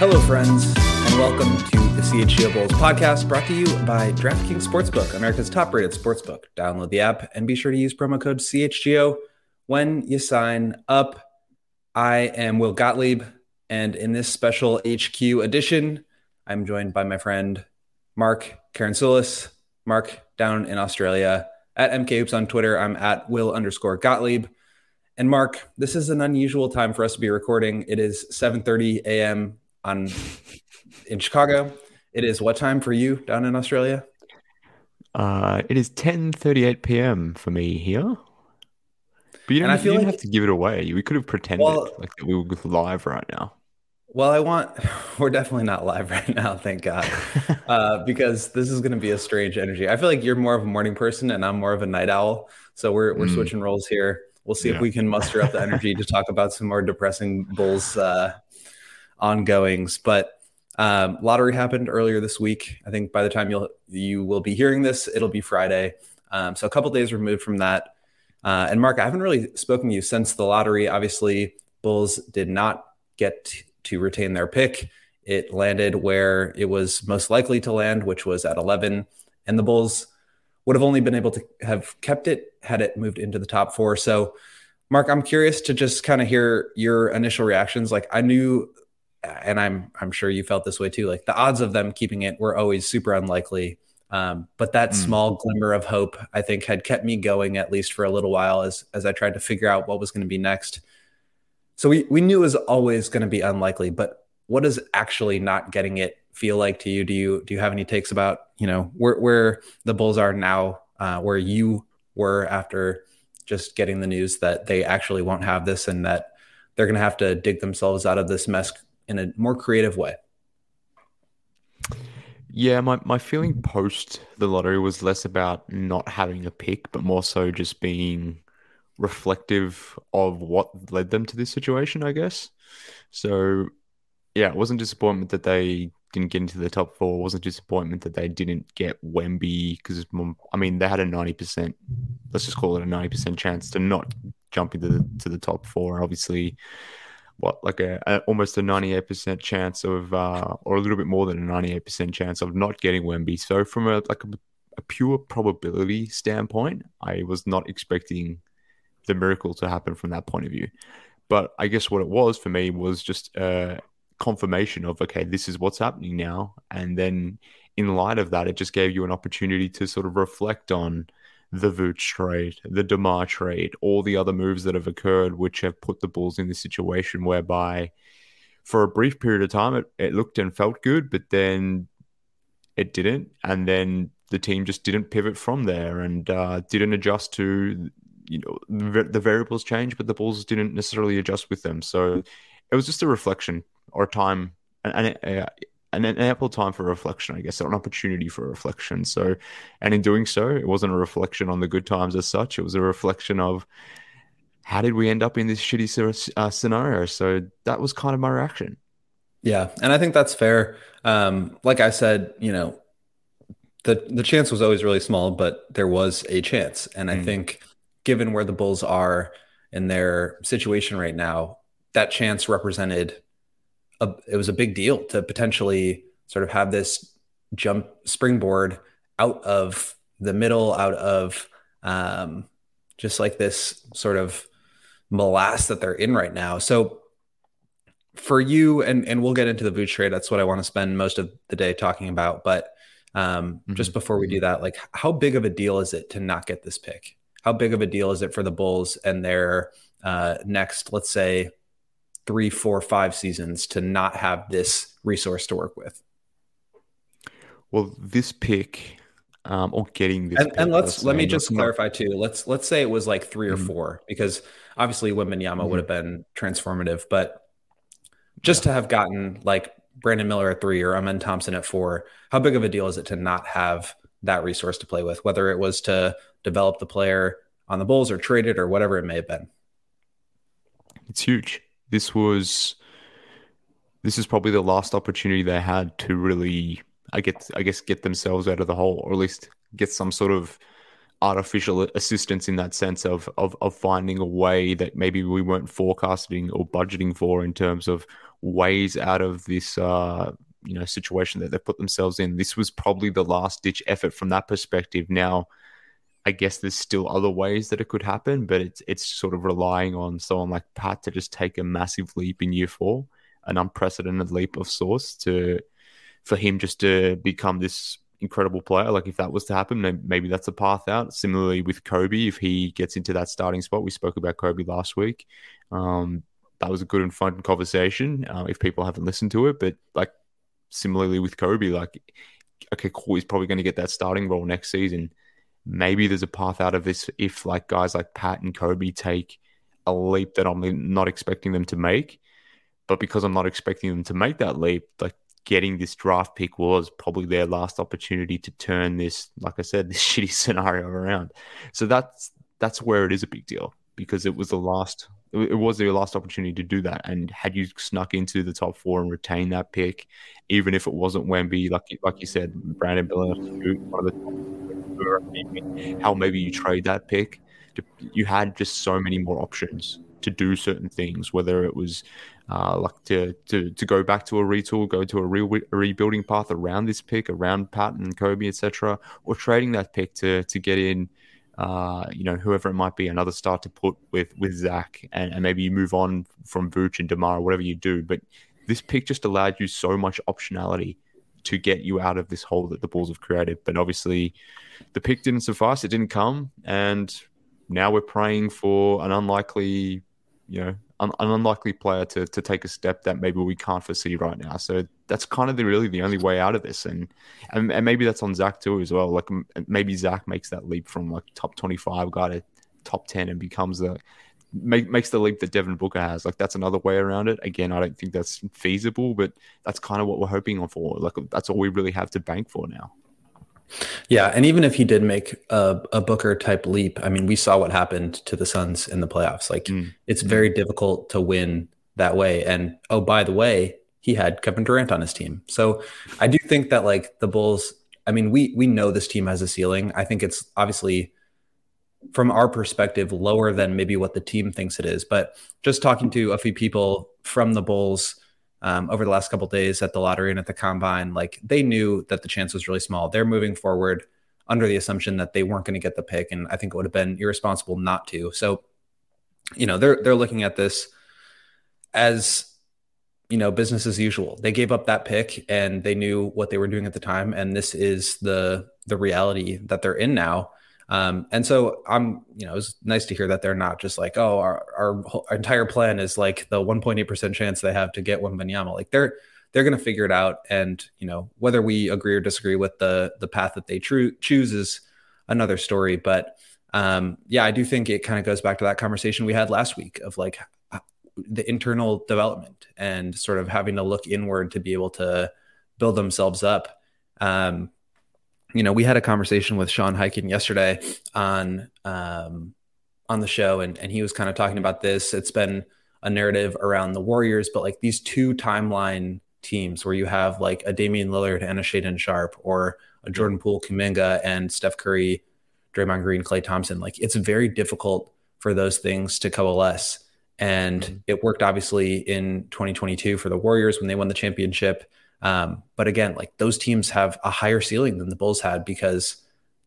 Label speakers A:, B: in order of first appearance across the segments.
A: Hello, friends, and welcome to the CHGO Bulls podcast brought to you by DraftKings Sportsbook, America's top rated sportsbook. Download the app and be sure to use promo code CHGO when you sign up. I am Will Gottlieb, and in this special HQ edition, I'm joined by my friend Mark Karantzoulis. Mark down in Australia at MK on Twitter. I'm at Will underscore Gottlieb. And Mark, this is an unusual time for us to be recording. It is 7:30 a.m on in Chicago. It is what time for you down in Australia?
B: Uh, it is 10:38 p.m. for me here. But you don't, have, you like, have to give it away. We could have pretended well, like we were live right now.
A: Well, I want we're definitely not live right now, thank God, uh, because this is going to be a strange energy. I feel like you're more of a morning person and I'm more of a night owl, so we're we're mm. switching roles here. We'll see yeah. if we can muster up the energy to talk about some more depressing Bulls uh, ongoings. But um, lottery happened earlier this week. I think by the time you'll you will be hearing this, it'll be Friday. Um, so a couple days removed from that. Uh, and Mark, I haven't really spoken to you since the lottery. Obviously, Bulls did not get to retain their pick. It landed where it was most likely to land, which was at 11. And the Bulls would have only been able to have kept it had it moved into the top four. So, Mark, I'm curious to just kind of hear your initial reactions. Like, I knew and I'm I'm sure you felt this way too. Like the odds of them keeping it were always super unlikely. Um, but that mm. small glimmer of hope, I think, had kept me going at least for a little while as as I tried to figure out what was going to be next. So we we knew it was always going to be unlikely, but what does actually not getting it feel like to you? Do you do you have any takes about you know where where the Bulls are now, uh, where you were after just getting the news that they actually won't have this and that they're going to have to dig themselves out of this mess in a more creative way?
B: Yeah, my, my feeling post the lottery was less about not having a pick, but more so just being reflective of what led them to this situation, I guess. So, yeah, it wasn't disappointment that they didn't get into the top four. It wasn't disappointment that they didn't get Wemby because, I mean, they had a 90%, let's just call it a 90% chance to not jump into the, to the top four. Obviously, what like a, a, almost a 98% chance of uh, or a little bit more than a 98% chance of not getting Wemby. So from a like a, a, pure probability standpoint, I was not expecting the miracle to happen from that point of view. But I guess what it was for me was just a confirmation of okay, this is what's happening now, and then in light of that, it just gave you an opportunity to sort of reflect on the Vooch trade, the DeMar trade, all the other moves that have occurred, which have put the Bulls in this situation whereby for a brief period of time it, it looked and felt good, but then it didn't. And then the team just didn't pivot from there and uh, didn't adjust to, you know, the, variables change, but the Bulls didn't necessarily adjust with them. So it was just a reflection or time. And, and uh, an, an ample time for reflection, I guess, or an opportunity for reflection. So, and in doing so, it wasn't a reflection on the good times as such. It was a reflection of how did we end up in this shitty uh, scenario. So that was kind of my reaction.
A: Yeah, and I think that's fair. Um, like I said, you know, the the chance was always really small, but there was a chance, and mm. I think given where the Bulls are in their situation right now, that chance represented a, it was a big deal to potentially sort of have this jump springboard out of the middle, out of um, just like this sort of morass that they're in right now. So for you, and and we'll get into the Vooch trade. That's what I want to spend most of the day talking about. But um, mm-hmm. just before we do mm-hmm. that, like how big of a deal is it to not get this pick? How big of a deal is it for the Bulls and their uh, next, let's say, three, four, five seasons to not have this resource to work with?
B: Well, this pick um, or getting this.
A: And, and let's let me just clarify too. Let's let's say it was like 3 or mm-hmm. four because obviously Wembanyama mm-hmm. would have been transformative, but just yeah. to have gotten like Brandon Miller at three or Amen Thompson at four, how big of a deal is it to not have that resource to play with, whether it was to develop the player on the Bulls or trade it or whatever it may have been?
B: It's huge. This was this is probably the last opportunity they had to really I get I guess get themselves out of the hole or at least get some sort of artificial assistance in that sense of, of of finding a way that maybe we weren't forecasting or budgeting for in terms of ways out of this uh, you know situation that they put themselves in. This was probably the last ditch effort from that perspective. Now, I guess there's still other ways that it could happen, but it's it's sort of relying on someone like Pat to just take a massive leap in year four, an unprecedented leap of source to for him just to become this incredible player. Like if that was to happen, maybe that's a path out. Similarly with Kobe, if he gets into that starting spot, we spoke about Kobe last week. Um, that was a good and fun conversation. Uh, if people haven't listened to it, but like similarly with Kobe, like okay, cool, he's probably going to get that starting role next season. Maybe there's a path out of this if like guys like Pat and Kobe take a leap that I'm not expecting them to make. But because I'm not expecting them to make that leap, like getting this draft pick was probably their last opportunity to turn this, like I said, this shitty scenario around. So that's that's where it is a big deal because it was the last it was their last opportunity to do that. And had you snuck into the top four and retained that pick, even if it wasn't Wemby, like like you said, Brandon Miller, one of the how maybe you trade that pick, you had just so many more options to do certain things, whether it was uh, like to, to to go back to a retool, go to a real a rebuilding path around this pick, around Pat and Kobe, etc., or trading that pick to to get in, uh, you know, whoever it might be, another start to put with with Zach, and, and maybe you move on from Vooch and Demar, whatever you do. But this pick just allowed you so much optionality to get you out of this hole that the Bulls have created. But obviously, the pick didn't suffice; it didn't come, and now we're praying for an unlikely you know, an, an, unlikely player to to take a step that maybe we can't foresee right now. So that's kind of the really the only way out of this, and and, and maybe that's on Zach too as well. Like maybe Zach makes that leap from like top twenty five guy to top ten and becomes the make, makes the leap that Devin Booker has. Like that's another way around it. Again, I don't think that's feasible, but that's kind of what we're hoping for. Like that's all we really have to bank for now.
A: Yeah, and even if he did make a, a Booker type leap, I mean, we saw what happened to the Suns in the playoffs. Like, mm. it's very difficult to win that way. And oh, by the way, he had Kevin Durant on his team. So I do think that like the Bulls. I mean, we we know this team has a ceiling. I think it's obviously from our perspective lower than maybe what the team thinks it is. But just talking to a few people from the Bulls um, over the last couple days at the lottery and at the combine, like they knew that the chance was really small. They're moving forward under the assumption that they weren't going to get the pick, and I think it would have been irresponsible not to. So, you know, they're they're looking at this as you know business as usual. They gave up that pick, and they knew what they were doing at the time, and this is the the reality that they're in now. Um, and so I'm, you know, it's nice to hear that they're not just like, oh, our, our, our entire plan is like the 1.8% chance they have to get Wembanyama. Like they're, they're going to figure it out. And, you know, whether we agree or disagree with the, the path that they tr- choose is another story. But um, yeah, I do think it kind of goes back to that conversation we had last week of like the internal development and sort of having to look inward to be able to build themselves up. Um, you know, we had a conversation with Sean Highkin yesterday on um, on the show, and and he was kind of talking about this. It's been a narrative around the Warriors, but like these two timeline teams where you have like a Damian Lillard and a Shaedon Sharpe, or a Jordan Poole, Kuminga, and Steph Curry, Draymond Green, Klay Thompson. Like it's very difficult for those things to coalesce. And mm-hmm. it worked obviously in 2022 for the Warriors when they won the championship. Um, but again, like those teams have a higher ceiling than the Bulls had because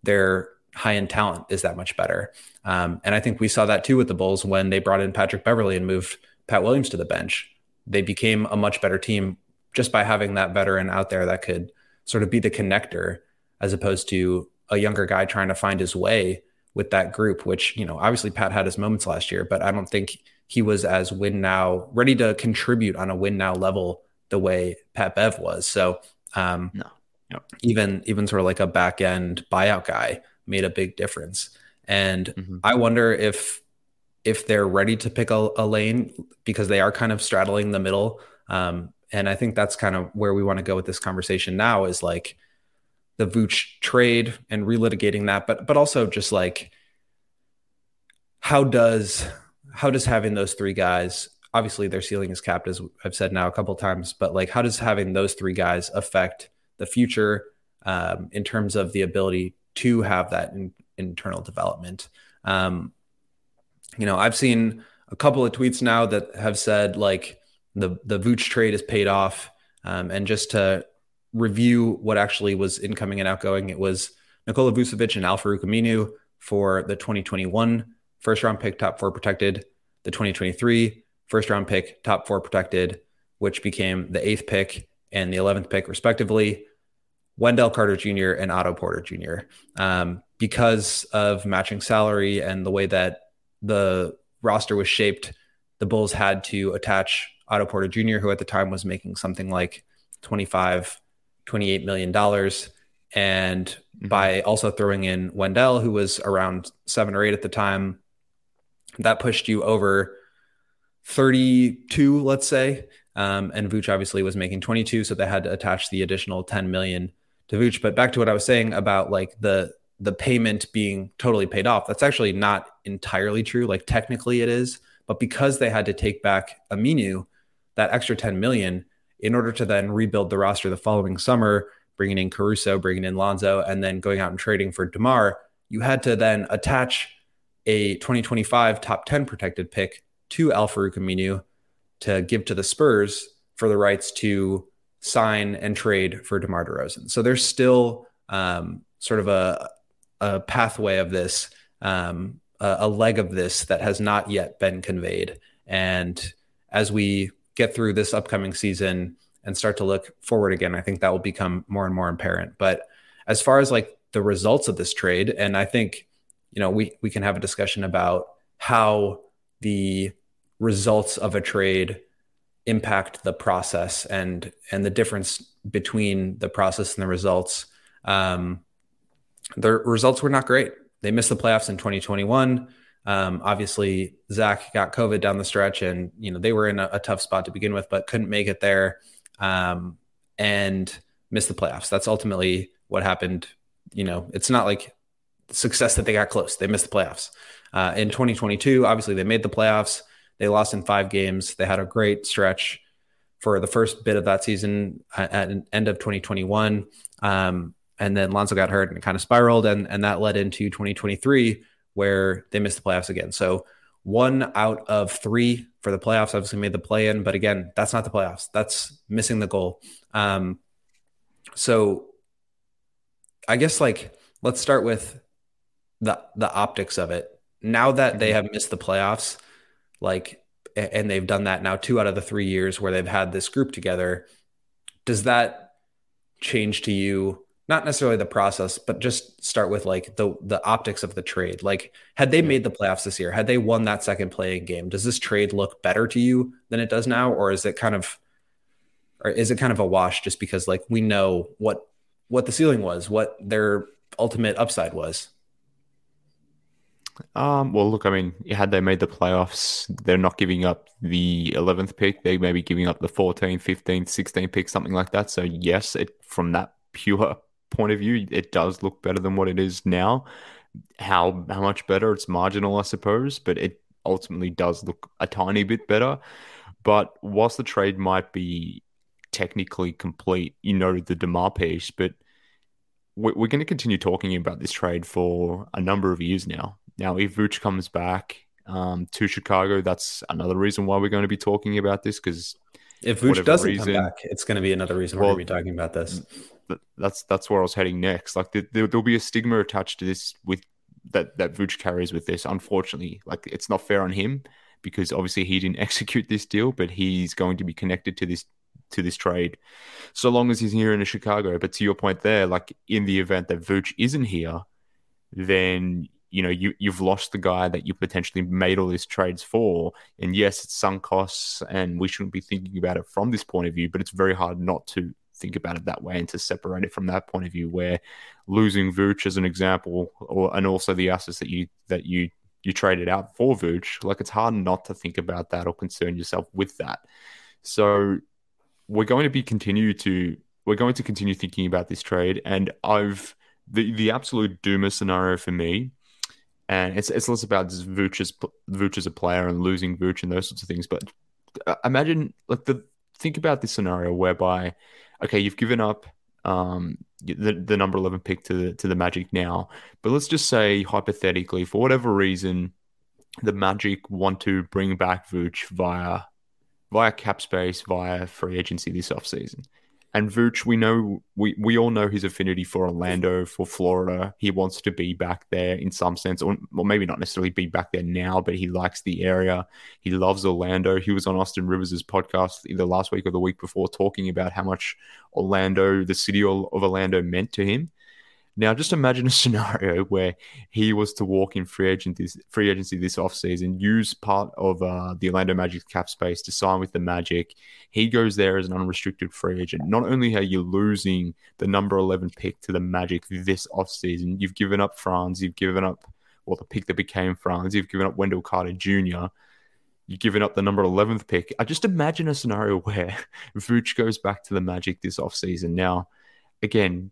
A: their high end talent is that much better. Um, and I think we saw that too with the Bulls when they brought in Patrick Beverley and moved Pat Williams to the bench. They became a much better team just by having that veteran out there that could sort of be the connector as opposed to a younger guy trying to find his way with that group, which, you know, obviously Pat had his moments last year, but I don't think he was as win now ready to contribute on a win now level the way Pat Bev was. So, um, no. even, even sort of like a back end buyout guy made a big difference. And mm-hmm. I wonder if, if they're ready to pick a, a, lane because they are kind of straddling the middle. Um, and I think that's kind of where we want to go with this conversation now is like, the Vooch trade and relitigating that, but but also just like how does how does having those three guys obviously their ceiling is capped as I've said now a couple times, but like how does having those three guys affect the future um, in terms of the ability to have that in, internal development? Um, you know, I've seen a couple of tweets now that have said like the the Vooch trade is paid off, um, and just to review what actually was incoming and outgoing, it was Nikola Vucevic and Al-Farouq Aminu for the 2021 first round pick, top four protected, the 2023 first round pick, top four protected, which became the eighth pick and the 11th pick, respectively. Wendell Carter Jr. and Otto Porter Jr. Um, because of matching salary and the way that the roster was shaped, the Bulls had to attach Otto Porter Jr., who at the time was making something like 25 $28 million. And mm-hmm. by also throwing in Wendell, who was around seven or eight at the time, that pushed you over 32, let's say. Um, and Vooch obviously was making 22, so they had to attach the additional 10 million to Vooch. But back to what I was saying about like the the payment being totally paid off, that's actually not entirely true. Like technically it is, but because they had to take back Aminu, that extra 10 million in order to then rebuild the roster the following summer, bringing in Caruso, bringing in Lonzo, and then going out and trading for DeMar, you had to then attach a 2025 top 10 protected pick to Al-Farouq Aminu to give to the Spurs for the rights to sign and trade for DeMar DeRozan. So there's still um, sort of a, a pathway of this, um, a, a leg of this that has not yet been conveyed. And as we get through this upcoming season and start to look forward again, I think that will become more and more apparent. But as far as like the results of this trade, and I think, you know, we we can have a discussion about how the results of a trade impact the process and and the difference between the process and the results. Um, the results were not great. They missed the playoffs in 2021. Um, obviously, Zach got COVID down the stretch, and you know they were in a, a tough spot to begin with, but couldn't make it there um, and missed the playoffs. That's ultimately what happened. You know, it's not like success that they got close; they missed the playoffs. Uh, in 2022, obviously, they made the playoffs. They lost in five games. They had a great stretch for the first bit of that season at, at end of 2021. Um, and then Lonzo got hurt and it kind of spiraled, and and that led into 2023 where they missed the playoffs again. So one out of three for the playoffs obviously made the play in, but again, that's not the playoffs. That's missing the goal. Um, so I guess like let's start with the the optics of it. Now that they have missed the playoffs, like and they've done that now two out of the three years where they've had this group together, does that change to you not necessarily the process, but just start with like the the optics of the trade. Like, had they made the playoffs this year, had they won that second playing game, does this trade look better to you than it does now, or is it kind of, or is it kind of a wash just because like we know what what the ceiling was, what their ultimate upside was?
B: Um, well, look, I mean, had they made the playoffs, they're not giving up the 11th pick. They may be giving up the 14th, 15th, 16th pick, something like that. So, yes, it, from that pure point of view, it does look better than what it is now. How how much better? It's marginal, I suppose, but it ultimately does look a tiny bit better. But whilst the trade might be technically complete, you know the Demar piece, but we're, we're going to continue talking about this trade for a number of years now. Now, if Vooch comes back um, to Chicago, that's another reason why we're going to be talking about this because
A: If Vooch doesn't reason, come back, it's going to be another reason well, we're going to be talking about this.
B: That's that's where I was heading next. Like there, there'll be a stigma attached to this with that that Vooch carries with this. Unfortunately, like it's not fair on him because obviously he didn't execute this deal, but he's going to be connected to this to this trade so long as he's here in Chicago. But to your point there, like in the event that Vooch isn't here, then you know you you've lost the guy that you potentially made all these trades for. And yes, it's sunk costs, and we shouldn't be thinking about it from this point of view. But it's very hard not to think about it that way and to separate it from that point of view, where losing Vooch as an example, or and also the assets that you that you you traded out for Vooch, like it's hard not to think about that or concern yourself with that. So we're going to be continue to we're going to continue thinking about this trade, and I've the the absolute doomer scenario for me and it's it's less about just Vooch as Vooch as a player and losing Vooch and those sorts of things. But uh, imagine like the think about this scenario whereby, okay, you've given up um, the the number eleven pick to the to the Magic now, but let's just say hypothetically, for whatever reason, the Magic want to bring back Vooch via via cap space via free agency this offseason. And Vooch, we know we, we all know his affinity for Orlando, for Florida. He wants to be back there in some sense, or, maybe not necessarily be back there now, but he likes the area. He loves Orlando. He was on Austin Rivers' podcast either last week or the week before talking about how much Orlando, the city of Orlando, meant to him. Now, just imagine a scenario where he was to walk in free agency, free agency this offseason, use part of uh, the Orlando Magic cap space to sign with the Magic. He goes there as an unrestricted free agent. Not only are you losing the number 11 pick to the Magic this offseason, you've given up Franz, you've given up, well, the pick that became Franz, you've given up Wendell Carter Jr., you've given up the number 11th pick. I just imagine a scenario where Vooch goes back to the Magic this offseason. Now, again,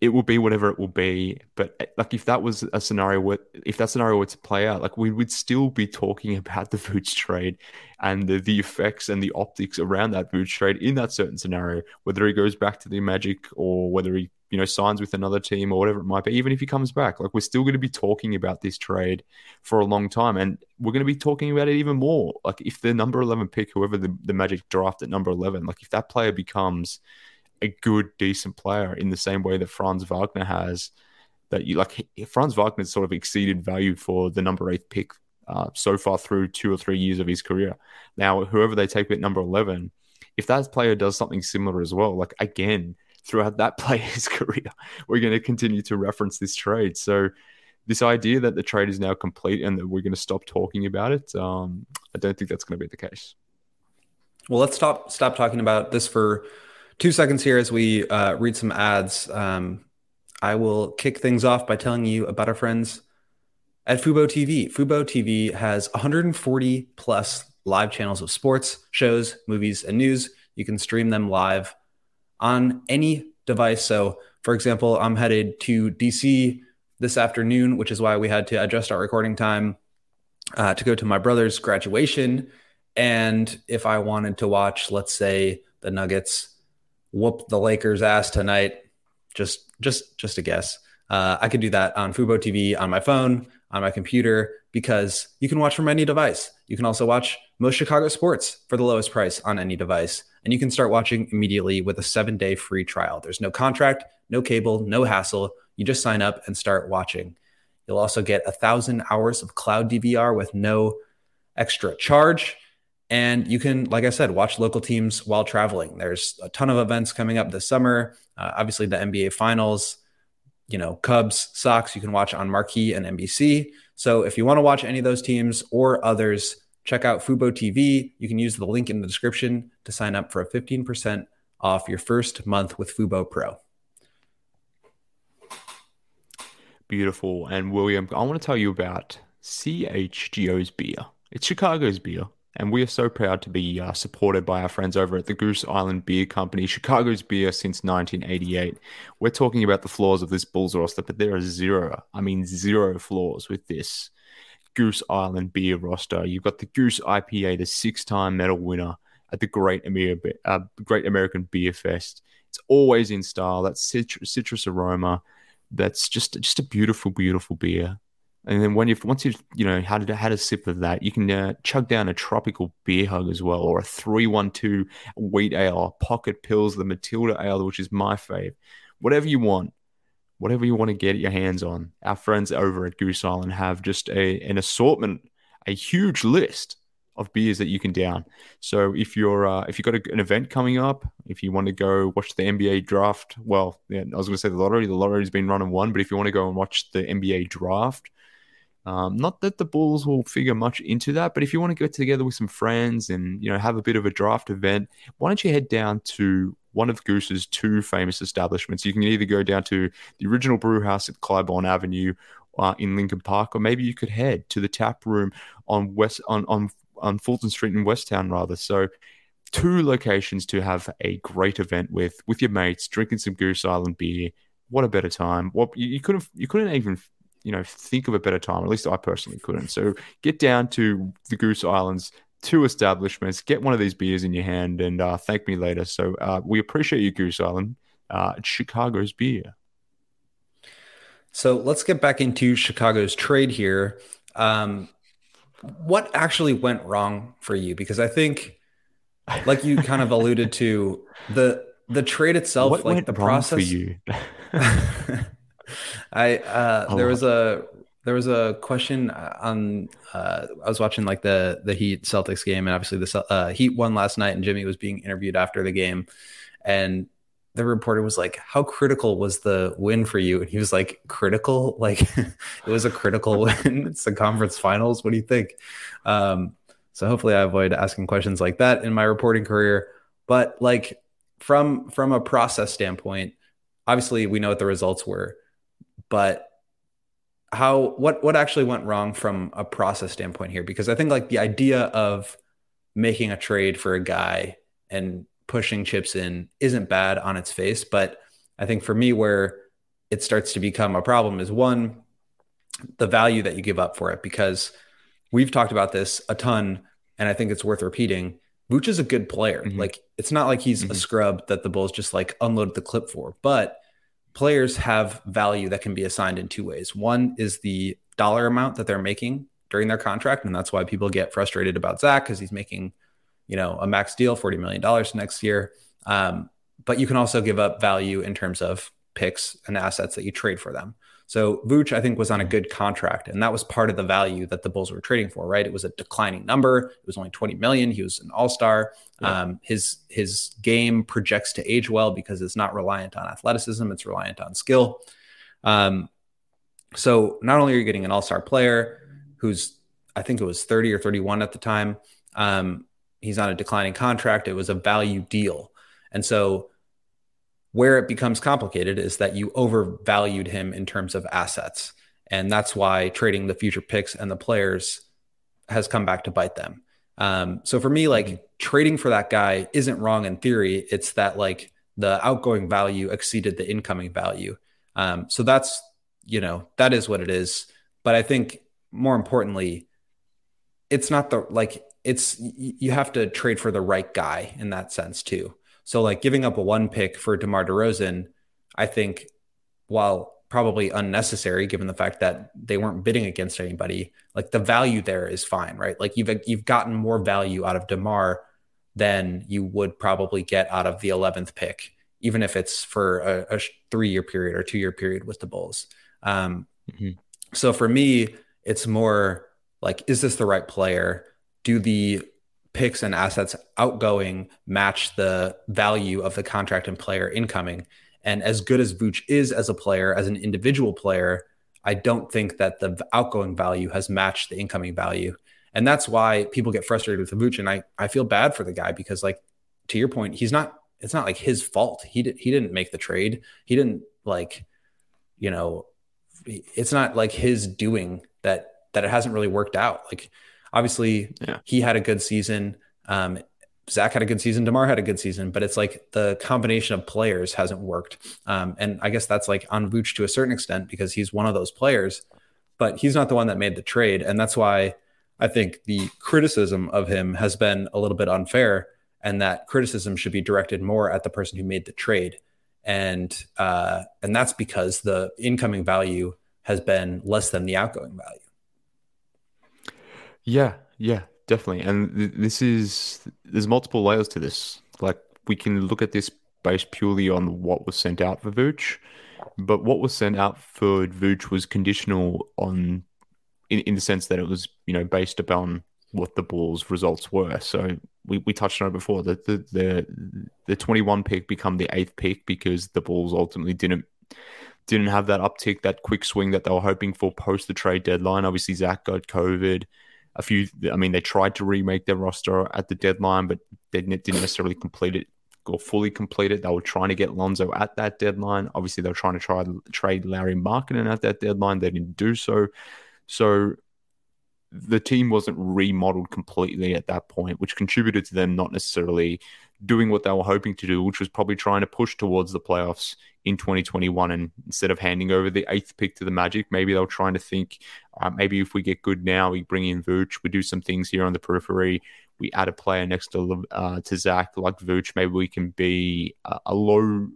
B: it will be whatever it will be. But eh, like if that was a scenario where if that scenario were to play out, like we would still be talking about the Vooch trade and the, the effects and the optics around that Vooch trade in that certain scenario, whether he goes back to the Magic or whether he, you know, signs with another team or whatever it might be, even if he comes back, like we're still going to be talking about this trade for a long time. And we're going to be talking about it even more. Like if the number 11 pick, whoever the, the Magic draft at number 11, like if that player becomes a good, decent player in the same way that Franz Wagner has. That you like, Franz Wagner sort of exceeded value for the number eight pick uh, so far through two or three years of his career. Now, whoever they take at number 11, if that player does something similar as well, like again, throughout that player's career, we're going to continue to reference this trade. So, this idea that the trade is now complete and that we're going to stop talking about it, um, I don't think that's going to be the case.
A: Well, let's stop stop talking about this for two seconds here as we uh, read some ads. Um, I will kick things off by telling you about our friends at Fubo TV. Fubo TV has 140 plus live channels of sports, shows, movies, and news. You can stream them live on any device. So, for example, I'm headed to DC this afternoon, which is why we had to adjust our recording time uh, to go to my brother's graduation. And if I wanted to watch, let's say, the Nuggets whoop the Lakers ass tonight. Just just just a guess. Uh, I could do that on Fubo TV on my phone, on my computer, because you can watch from any device. You can also watch most Chicago sports for the lowest price on any device. And you can start watching immediately with a seven day free trial. There's no contract, no cable, no hassle. You just sign up and start watching. You'll also get a thousand hours of cloud DVR with no extra charge. And you can, like I said, watch local teams while traveling. There's a ton of events coming up this summer. Uh, obviously, the NBA Finals, you know, Cubs, Sox, you can watch on Marquee and NBC. So if you want to watch any of those teams or others, check out Fubo TV. You can use the link in the description to sign up for a 15% off your first month with Fubo Pro.
B: Beautiful. And William, I want to tell you about CHGO's beer. It's Chicago's beer. And we are so proud to be uh, supported by our friends over at the Goose Island Beer Company, Chicago's beer since 1988. We're talking about the flaws of this Bulls roster, but there are zero, I mean, zero flaws with this Goose Island beer roster. You've got the Goose IPA, the six time medal winner at the Great, Amer- uh, Great American Beer Fest. It's always in style. That citrus, citrus aroma. That's just, just a beautiful, beautiful beer And then when you once you've you know had had a sip of that, you can uh, chug down a tropical beer hug as well, or a three one two wheat ale, pocket pills, the Matilda ale, which is my fave. Whatever you want, whatever you want to get your hands on. Our friends over at Goose Island have just a an assortment, a huge list of beers that you can down. So if you're uh, if you've got a, an event coming up, if you want to go watch the NBA draft, well, yeah, I was going to say the lottery. The lottery's been run and won, but if you want to go and watch the NBA draft, um, not that the Bulls will figure much into that, but if you want to get together with some friends and you know have a bit of a draft event, why don't you head down to one of Goose's two famous establishments? You can either go down to the original brew house at Clybourn Avenue uh, in Lincoln Park, or maybe you could head to the tap room on West on on on Fulton Street in Westtown, rather. So, two locations to have a great event with with your mates, drinking some Goose Island beer. What a better time! What you, you couldn't you couldn't even you know think of a better time. At least I personally couldn't. So get down to the Goose Islands two establishments. Get one of these beers in your hand and uh, thank me later. So uh, we appreciate you, Goose Island. Uh, Chicago's beer.
A: So let's get back into Chicago's trade here. Um, what actually went wrong for you? Because I think, like you kind of alluded to, the the trade itself,
B: what
A: like the process.
B: for you?
A: I uh, there was a there was a question on uh, I was watching like the the Heat Celtics game, and obviously the uh, Heat won last night, and Jimmy was being interviewed after the game, and the reporter was like, "How critical was the win for you?" And he was like, "Critical? Like it was a critical win. it's the conference finals. What do you think?" Um, so hopefully, I avoid asking questions like that in my reporting career. But like from from a process standpoint, obviously we know what the results were, but how what what actually went wrong from a process standpoint here? Because I think like the idea of making a trade for a guy and pushing chips in isn't bad on its face. But I think for me, where it starts to become a problem is one, the value that you give up for it, because we've talked about this a ton, and I think it's worth repeating. Vooch is a good player. Mm-hmm. Like it's not like he's mm-hmm. a scrub that the Bulls just like unloaded the clip for, but players have value that can be assigned in two ways. One is the dollar amount that they're making during their contract, and that's why people get frustrated about Zach because he's making you know, a max deal, $40 million next year. Um, but you can also give up value in terms of picks and assets that you trade for them. So Vooch, I think, was on a good contract, and that was part of the value that the Bulls were trading for. Right, it was a declining number. It was only twenty million. He was an All Star. Yeah. Um, his his game projects to age well because it's not reliant on athleticism; it's reliant on skill. Um, so not only are you getting an All Star player who's I think it was thirty or thirty one at the time, um, he's on a declining contract. It was a value deal. And so where it becomes complicated is that you overvalued him in terms of assets. And that's why trading the future picks and the players has come back to bite them. Um, so for me, like mm-hmm. trading for that guy isn't wrong in theory. It's that like the outgoing value exceeded the incoming value. Um, so that's, you know, that is what it is. But I think more importantly, it's not the like it's you have to trade for the right guy in that sense too. So like giving up a one pick for DeMar DeRozan, I think while probably unnecessary given the fact that they weren't bidding against anybody, like the value there is fine, right? Like you've you've gotten more value out of DeMar than you would probably get out of the 11th pick, even if it's for a, a three year period or two year period with the Bulls. Um, mm-hmm. So for me, it's more like, is this the right player? do the picks and assets outgoing match the value of the contract and player incoming? And as good as Vooch is as a player, as an individual player, I don't think that the outgoing value has matched the incoming value. And that's why people get frustrated with Vooch. And I, I feel bad for the guy because, like, to your point, he's not, it's not like his fault. He, did, he didn't make the trade. He didn't, like, you know, it's not like his doing that, that it hasn't really worked out. Like, Obviously, yeah. he had a good season. Um, Zach had a good season. Demar had a good season, but it's like the combination of players hasn't worked. Um, and I guess that's like on Vooch to a certain extent because he's one of those players, but he's not the one that made the trade. And that's why I think the criticism of him has been a little bit unfair, and that criticism should be directed more at the person who made the trade. And uh, and that's because the incoming value has been less than the outgoing value.
B: Yeah, yeah, definitely. And th- this is there's multiple layers to this. Like we can look at this based purely on what was sent out for Vooch, but what was sent out for Vooch was conditional on, in, in the sense that it was you know based upon what the Bulls' results were. So we, we touched on it before that the, the the 21 pick become the eighth pick because the Bulls ultimately didn't didn't have that uptick, that quick swing that they were hoping for post the trade deadline. Obviously, Zach got COVID a few. I mean, they tried to remake their roster at the deadline, but they didn't necessarily complete it or fully complete it. They were trying to get Lonzo at that deadline. Obviously, they were trying to try trade Lauri Markkanen at that deadline. They didn't do so. So the team wasn't remodeled completely at that point, which contributed to them not necessarily doing what they were hoping to do, which was probably trying to push towards the playoffs in 2021. And instead of handing over the eighth pick to the Magic, maybe they were trying to think, uh, maybe if we get good now, we bring in Vooch, we do some things here on the periphery, we add a player next to uh, to Zach like Vooch, maybe we can be a, a low.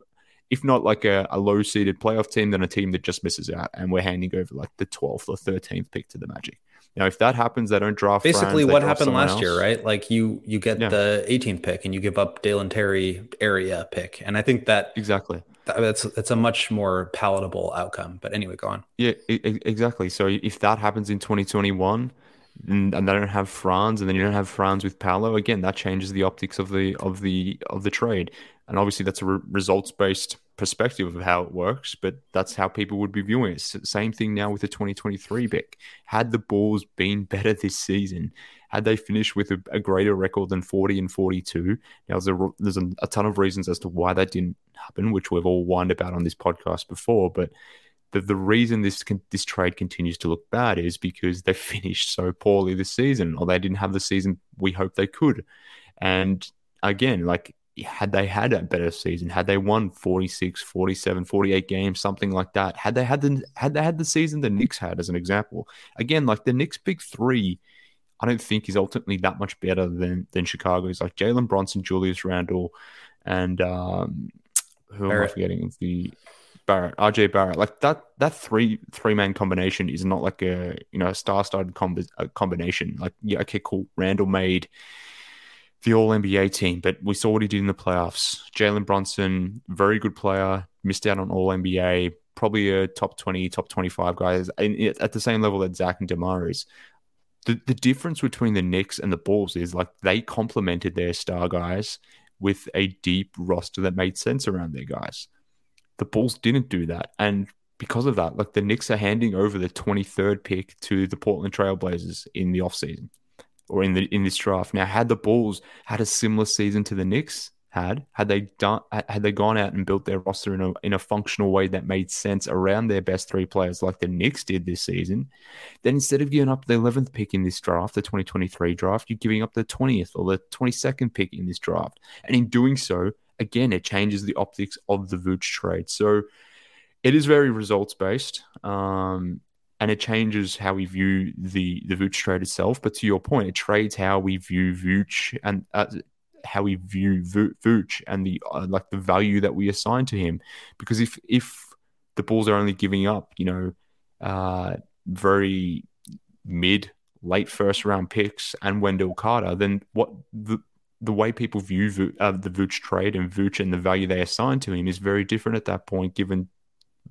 B: If not like a, a low seeded playoff team, then a team that just misses out, and we're handing over like the 12th or 13th pick to the Magic. Now, if that happens, they don't draft.
A: Basically, what happened last
B: else.
A: year, right? Like you you get
B: Yeah.
A: the 18th pick and you give up Dalen Terry area pick, and I think that
B: Exactly.
A: that's that's a much more palatable outcome. But anyway, go on.
B: Yeah, exactly. So if that happens in 2021, and, and they don't have Franz, and then you don't have Franz with Paolo, again, that changes the optics of the of the of the trade. And obviously, that's a re- results based perspective of how it works, but that's how people would be viewing it. Same thing now with the 2023 pick. Had the Bulls been better this season, had they finished with a, a greater record than 40 and 42, now there's a, there's a, a ton of reasons as to why that didn't happen, which we've all whined about on this podcast before, but the, the reason this this trade continues to look bad is because they finished so poorly this season, or they didn't have the season we hoped they could. And again, like had they had a better season, had they won 46, 47, 48 games, something like that, had they had the had they had the season the Knicks had as an example, again, like the Knicks big three, I don't think is ultimately that much better than than Chicago's. Like Jalen Brunson, Julius Randle, and um, who am I
A: Barrett.
B: forgetting? The Barrett, RJ Barrett, like that that three three man combination is not like a you know a star comb- a combination. Like yeah, okay, cool. Randall made the All NBA team, but we saw what he did in the playoffs. Jalen Brunson, very good player, missed out on All NBA, probably a top twenty, top twenty five guys and at the same level that Zach and Demar is. The the difference between the Knicks and the Bulls is like they complemented their star guys with a deep roster that made sense around their guys. The Bulls didn't do that. And because of that, like the Knicks are handing over the 23rd pick to the Portland Trailblazers in the offseason or in the in this draft. Now, had the Bulls had a similar season to the Knicks had, had they done had they gone out and built their roster in a in a functional way that made sense around their best three players like the Knicks did this season, then instead of giving up the 11th pick in this draft, the 2023 draft, you're giving up the 20th or the 22nd pick in this draft. And in doing so, again, it changes the optics of the Vooch trade. So it is very results based. Um, and it changes how we view the the Vooch trade itself. But to your point, it trades how we view Vooch and uh, how we view Vooch and the uh, like the value that we assign to him. Because if if the Bulls are only giving up, you know, uh, very mid late first round picks and Wendell Carter, then what the the way people view Vo- uh, the Vooch trade and Vooch and the value they assign to him is very different at that point, given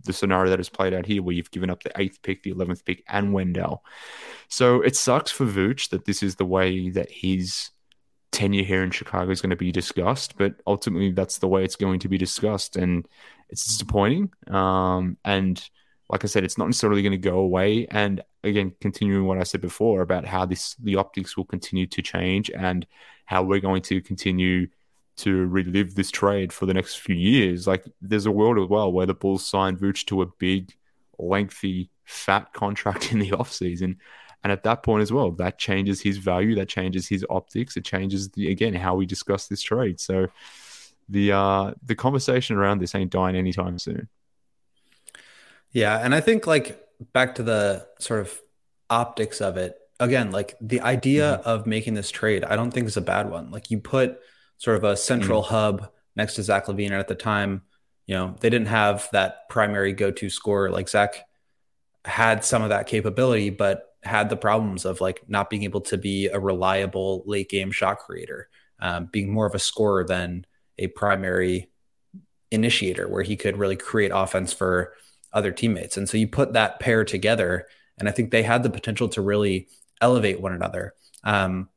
B: the scenario that has played out here, where you've given up the eighth pick, the eleventh pick, and Wendell. So it sucks for Vooch that this is the way that his tenure here in Chicago is going to be discussed, but ultimately that's the way it's going to be discussed, and it's disappointing. Um, and like I said, it's not necessarily going to go away. And again, continuing what I said before about how this the optics will continue to change and how we're going to continue to relive this trade for the next few years. Like there's a world as well where the Bulls signed Vooch to a big, lengthy, fat contract in the offseason. And at that point as well, that changes his value, that changes his optics, it changes the again how we discuss this trade. So the uh the conversation around this ain't dying anytime soon.
A: Yeah, and I think like back to the sort of optics of it. Again, like the idea of making this trade, I don't think is a bad one. Like you put sort of a central hub next to Zach LaVine, and at the time, you know, they didn't have that primary go-to scorer. Like Zach had some of that capability, but had the problems of like not being able to be a reliable late game shot creator, um, being more of a scorer than a primary initiator where he could really create offense for other teammates. And so you put that pair together, and I think they had the potential to really elevate one another. Um,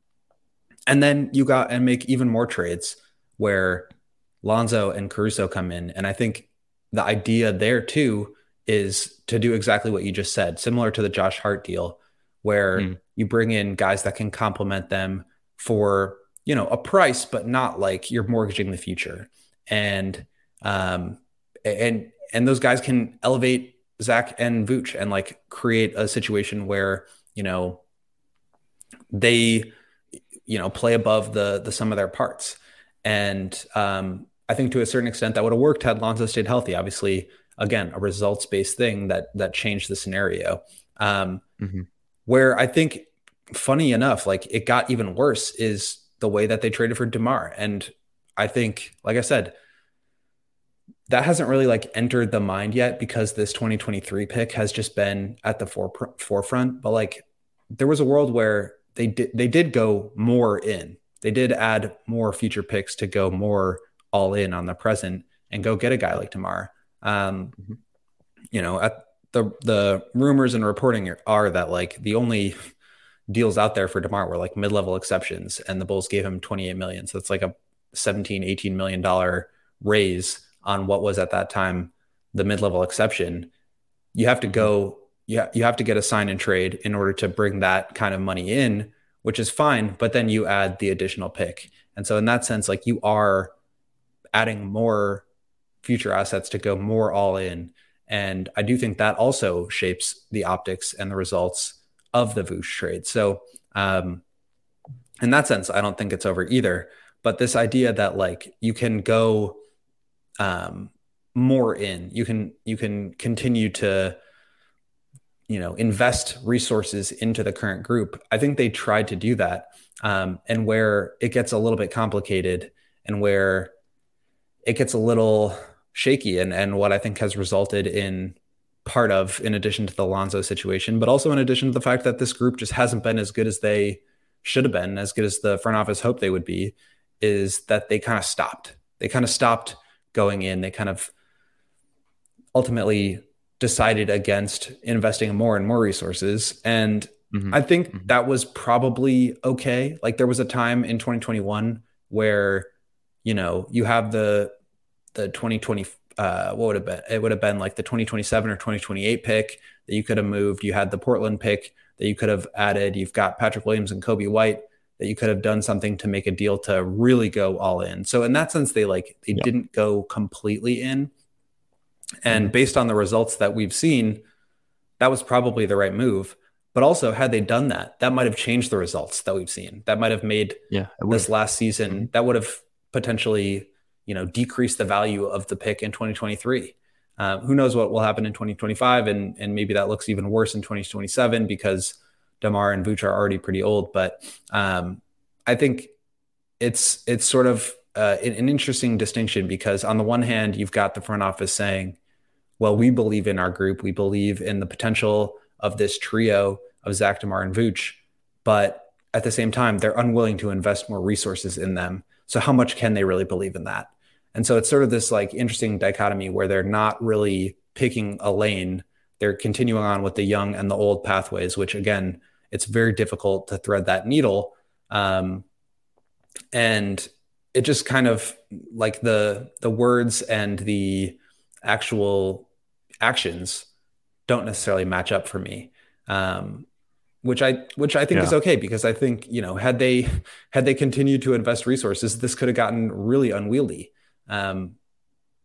A: and then you got and make even more trades where Lonzo and Caruso come in. And I think the idea there too is to do exactly what you just said, similar to the Josh Hart deal, where mm. you bring in guys that can complement them for you know a price, but not like you're mortgaging the future. And um and and those guys can elevate Zach and Vooch and like create a situation where you know they you know play above the the sum of their parts. And um, I think to a certain extent that would have worked had Lonzo stayed healthy. Obviously, again, a results based thing that that changed the scenario. Um, mm-hmm. Where I think, funny enough, like it got even worse is the way that they traded for Demar, and I think, like I said, that hasn't really like entered the mind yet because this 2023 pick has just been at the forefront. But like, there was a world where they did they did go more in. They did add more future picks to go more all in on the present and go get a guy like Demar. Um, mm-hmm. You know, at the the rumors and reporting are that like the only deals out there for DeMar were like mid-level exceptions and the Bulls gave him 28 million. So it's like a 17, 18 million dollar raise on what was at that time the mid-level exception. You have to go you, you have to get a sign and trade in order to bring that kind of money in, which is fine, but then you add the additional pick. And so in that sense like you are adding more future assets to go more all in. And I do think that also shapes the optics and the results of the Vooch trade. So, um, in that sense, I don't think it's over either. But this idea that like you can go um, more in, you can you can continue to you know invest resources into the current group. I think they tried to do that, um, and where it gets a little bit complicated, and where it gets a little shaky and, and what I think has resulted in part of, in addition to the Lonzo situation, but also in addition to the fact that this group just hasn't been as good as they should have been, as good as the front office hoped they would be, is that they kind of stopped. They kind of stopped going in. They kind of ultimately decided against investing more and more resources. And mm-hmm. I think mm-hmm. that was probably okay. Like there was a time in 2021 where, you know, you have the the 2020 uh, what would have been it would have been like the 2027 or 2028 pick that you could have moved you had the portland pick that you could have added you've got patrick williams and Coby white that you could have done something to make a deal to really go all in so in that sense they like they yeah. didn't go completely in and mm-hmm. based on the results that we've seen that was probably the right move but also had they done that that might have changed the results that we've seen that might have made yeah, this last season that would have potentially you know decrease the value of the pick in 2023. Uh, who knows what will happen in 2025, and and maybe that looks even worse in 2027 because Demar and Vooch are already pretty old. But um, I think it's it's sort of uh, an interesting distinction because on the one hand you've got the front office saying, "Well, we believe in our group, we believe in the potential of this trio of Zach Demar and Vooch," but at the same time they're unwilling to invest more resources in them so how much can they really believe in that? And so it's sort of this like interesting dichotomy where they're not really picking a lane. They're continuing on with the young and the old pathways, which again, it's very difficult to thread that needle. Um, and it just kind of like the the words and the actual actions don't necessarily match up for me. Um, which I which I think yeah. is okay because I think you know had they had they continued to invest resources, this could have gotten really unwieldy. Um,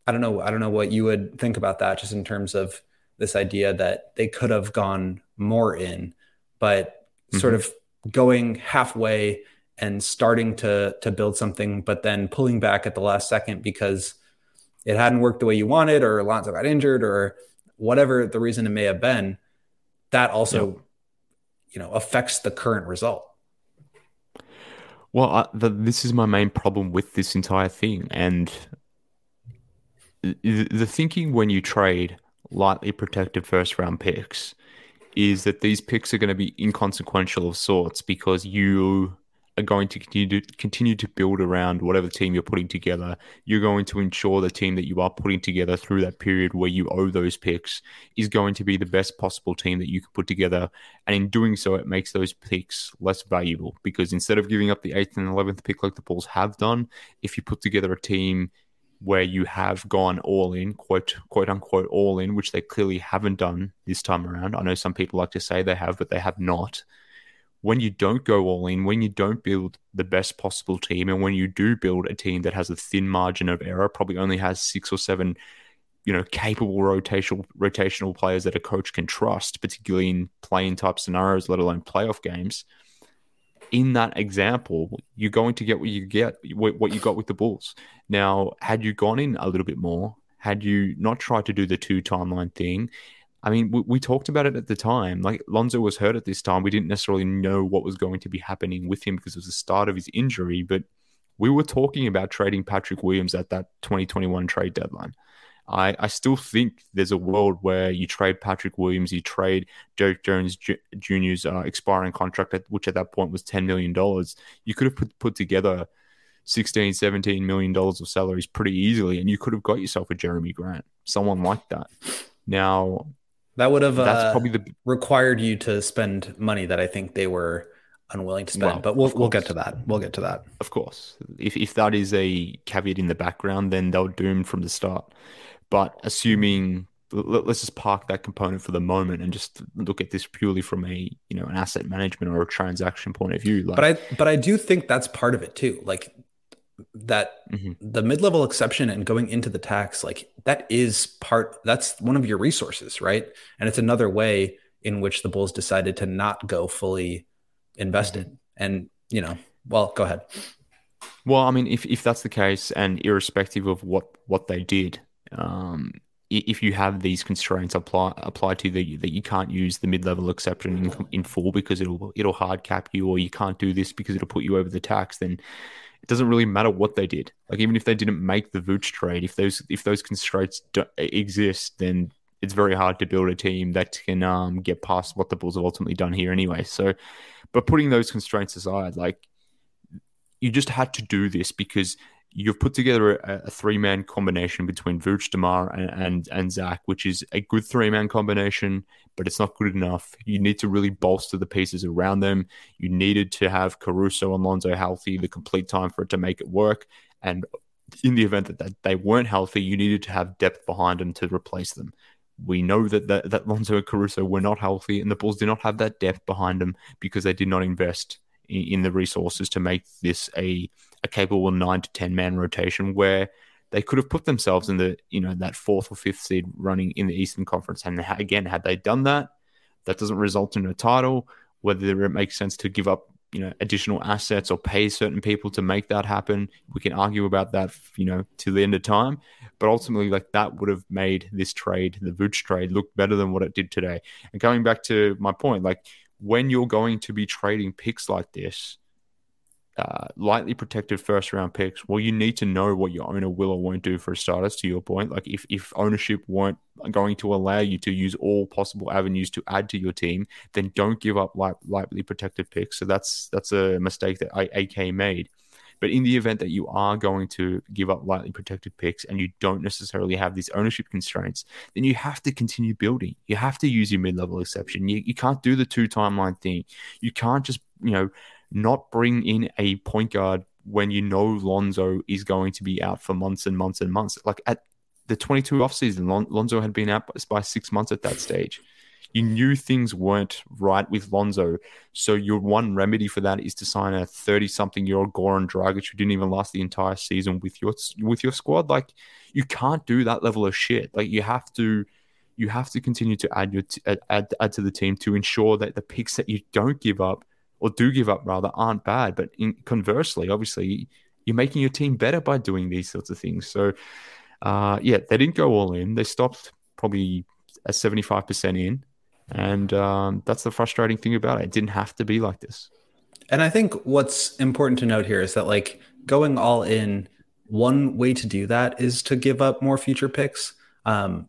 A: I don't know. I don't know what you would think about that, just in terms of this idea that they could have gone more in, but mm-hmm. sort of going halfway and starting to to build something, but then pulling back at the last second because it hadn't worked the way you wanted, or Lonzo got injured, or whatever the reason it may have been. That also you know affects the current result.
B: Well, I, the, this is my main problem with this entire thing, and the, the thinking when you trade lightly protected first round picks is that these picks are going to be inconsequential of sorts because you are going to continue to continue to build around whatever team you're putting together. You're going to ensure the team that you are putting together through that period where you owe those picks is going to be the best possible team that you can put together. And in doing so, it makes those picks less valuable because instead of giving up the eighth and eleventh pick like the Bulls have done, if you put together a team where you have gone all in, quote quote unquote all in, which they clearly haven't done this time around. I know some people like to say they have, but they have not when you don't go all in, when you don't build the best possible team, and when you do build a team that has a thin margin of error, probably only has six or seven, you know, capable rotational rotational players that a coach can trust, particularly in playing type scenarios, let alone playoff games. In that example, you're going to get what you get, what you got with the Bulls. Now, had you gone in a little bit more, had you not tried to do the two timeline thing, I mean, we, we, talked about it at the time. Like Lonzo was hurt at this time. We didn't necessarily know what was going to be happening with him because it was the start of his injury. But we were talking about trading Patrick Williams at that 2021 trade deadline. I, I still think there's a world where you trade Patrick Williams, you trade Derrick Jones Jr.'s uh, expiring contract, which at that point was $10 million. You could have put, put together 16, 17 million dollars of salaries pretty easily, and you could have got yourself a Jerami Grant, someone like that. Now,
A: that would have that's uh, probably the required you to spend money that I think they were unwilling to spend. Well, but we'll we'll get to that. We'll get to that.
B: Of course, if if that is a caveat in the background, then they're doomed from the start. But assuming let's just park that component for the moment and just look at this purely from a you know an asset management or a transaction point of view.
A: Like, but I but I do think that's part of it too. Like that mm-hmm. the mid-level exception and going into the tax like that is part that's one of your resources right and it's another way in which the bulls decided to not go fully invested mm-hmm. and you know well go ahead
B: well i mean if, if that's the case and irrespective of what what they did um if you have these constraints apply apply to the that you can't use the mid level exception in, in full because it'll it'll hard cap you or you can't do this because it'll put you over the tax then it doesn't really matter what they did. Like even if they didn't make the Vooch trade, if those if those constraints exist, then it's very hard to build a team that can um, get past what the Bulls have ultimately done here anyway. So, but putting those constraints aside, like you just had to do this because you've put together a, a three man combination between Vooch, Demar, and, and, and Zach, which is a good three man combination, but it's not good enough. You need to really bolster the pieces around them. You needed to have Caruso and Lonzo healthy the complete time for it to make it work. And in the event that, that they weren't healthy, you needed to have depth behind them to replace them. We know that, that that Lonzo and Caruso were not healthy, and the Bulls did not have that depth behind them because they did not invest in, in the resources to make this a a capable nine to ten man rotation where they could have put themselves in the you know that fourth or fifth seed running in the Eastern Conference. And again, had they done that, that doesn't result in a title. Whether it makes sense to give up you know additional assets or pay certain people to make that happen, we can argue about that you know to the end of time. But ultimately, like that would have made this trade, the Vooch trade, look better than what it did today. And coming back to my point, like when you're going to be trading picks like this uh, lightly protected first round picks, well, you need to know what your owner will or won't do for a starters. To your point, like if if ownership weren't going to allow you to use all possible avenues to add to your team, then don't give up light, lightly protected picks. So that's that's a mistake that I, AK made. But in the event that you are going to give up lightly protected picks and you don't necessarily have these ownership constraints, then you have to continue building. You have to use your mid level exception. You, you can't do the two timeline thing. You can't just, you know, not bring in a point guard when you know Lonzo is going to be out for months and months and months. Like at the 22 offseason, Lon- Lonzo had been out by six months at that stage. You knew things weren't right with Lonzo. So your one remedy for that is to sign a 30 something year old Goran Dragic who didn't even last the entire season with your with your squad. Like you can't do that level of shit. Like you have to you have to continue to add your t- add, add to the team to ensure that the picks that you don't give up or do give up rather aren't bad. But in, conversely, obviously, you're making your team better by doing these sorts of things. So, uh, yeah, they didn't go all in. They stopped probably at 75% in. And um, that's the frustrating thing about it. It didn't have to be like this.
A: And I think what's important to note here is that, like, going all in, one way to do that is to give up more future picks. Um,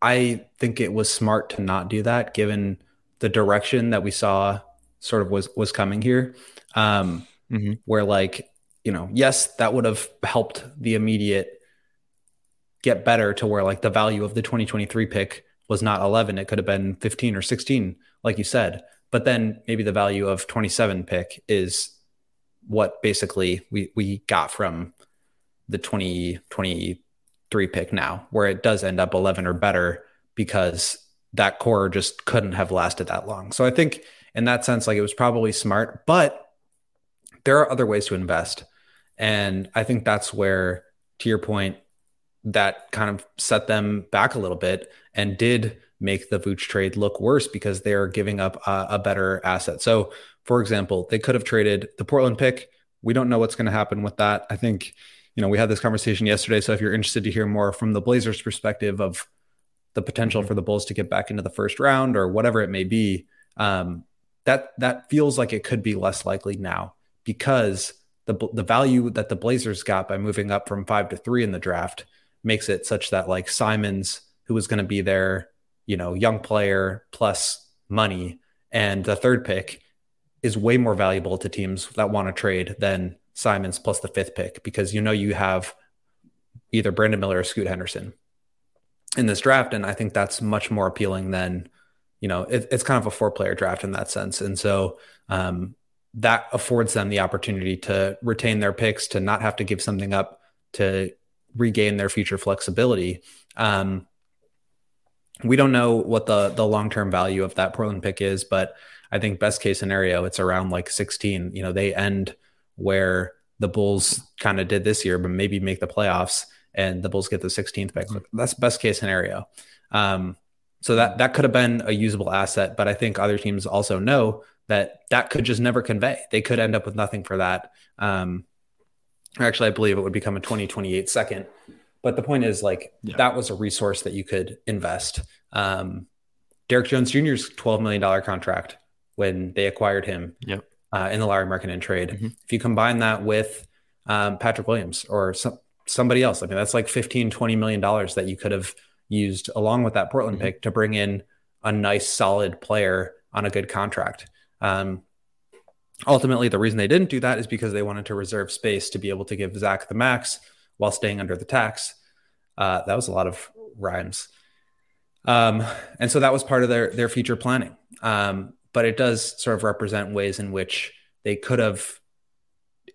A: I think it was smart to not do that given the direction that we saw sort of was was coming here. Um, mm-hmm. Where like you know, yes, that would have helped the immediate get better to where like the value of the 2023 pick was not 11, it could have been 15 or 16, like you said. But then maybe the value of 27 pick is what basically we we got from the 2023 pick now, where it does end up 11 or better because that core just couldn't have lasted that long. So I think in that sense, like it was probably smart, but there are other ways to invest. And I think that's where, to your point, that kind of set them back a little bit and did make the Vooch trade look worse because they're giving up a, a better asset. So, for example, they could have traded the Portland pick. We don't know what's going to happen with that. I think, you know, we had this conversation yesterday. So if you're interested to hear more from the Blazers perspective of the potential for the Bulls to get back into the first round or whatever it may be, um, that that feels like it could be less likely now because the the value that the Blazers got by moving up from five to three in the draft makes it such that like Simons, who was going to be their you know young player plus money, and the third pick is way more valuable to teams that want to trade than Simons plus the fifth pick because you know you have either Brandon Miller or Scoot Henderson in this draft, and I think that's much more appealing than you know it, it's kind of a four player draft in that sense, and so um, that affords them the opportunity to retain their picks, to not have to give something up, to regain their future flexibility. Um, we don't know what the the long term value of that Portland pick is, but I think best case scenario it's around like 16. You know, they end where the Bulls kind of did this year, but maybe make the playoffs and the Bulls get the 16th pick. That's best case scenario. Um, so that that could have been a usable asset, but I think other teams also know that that could just never convey. They could end up with nothing for that. Um, actually, I believe it would become a 2028 second. But the point is, like, yeah. that was a resource that you could invest. Um, Derrick Jones Jr.'s $12 million contract when they acquired him
B: yep.
A: uh, in the Lauri Markkanen trade. Mm-hmm. If you combine that with um, Patrick Williams or some, somebody else, I mean, that's like $15, 20 million dollars that you could have used along with that Portland mm-hmm. pick to bring in a nice, solid player on a good contract. Um, ultimately, the reason they didn't do that is because they wanted to reserve space to be able to give Zach the max while staying under the tax. Uh, that was a lot of rhymes. Um, and so that was part of their their future planning. Um, but it does sort of represent ways in which they could have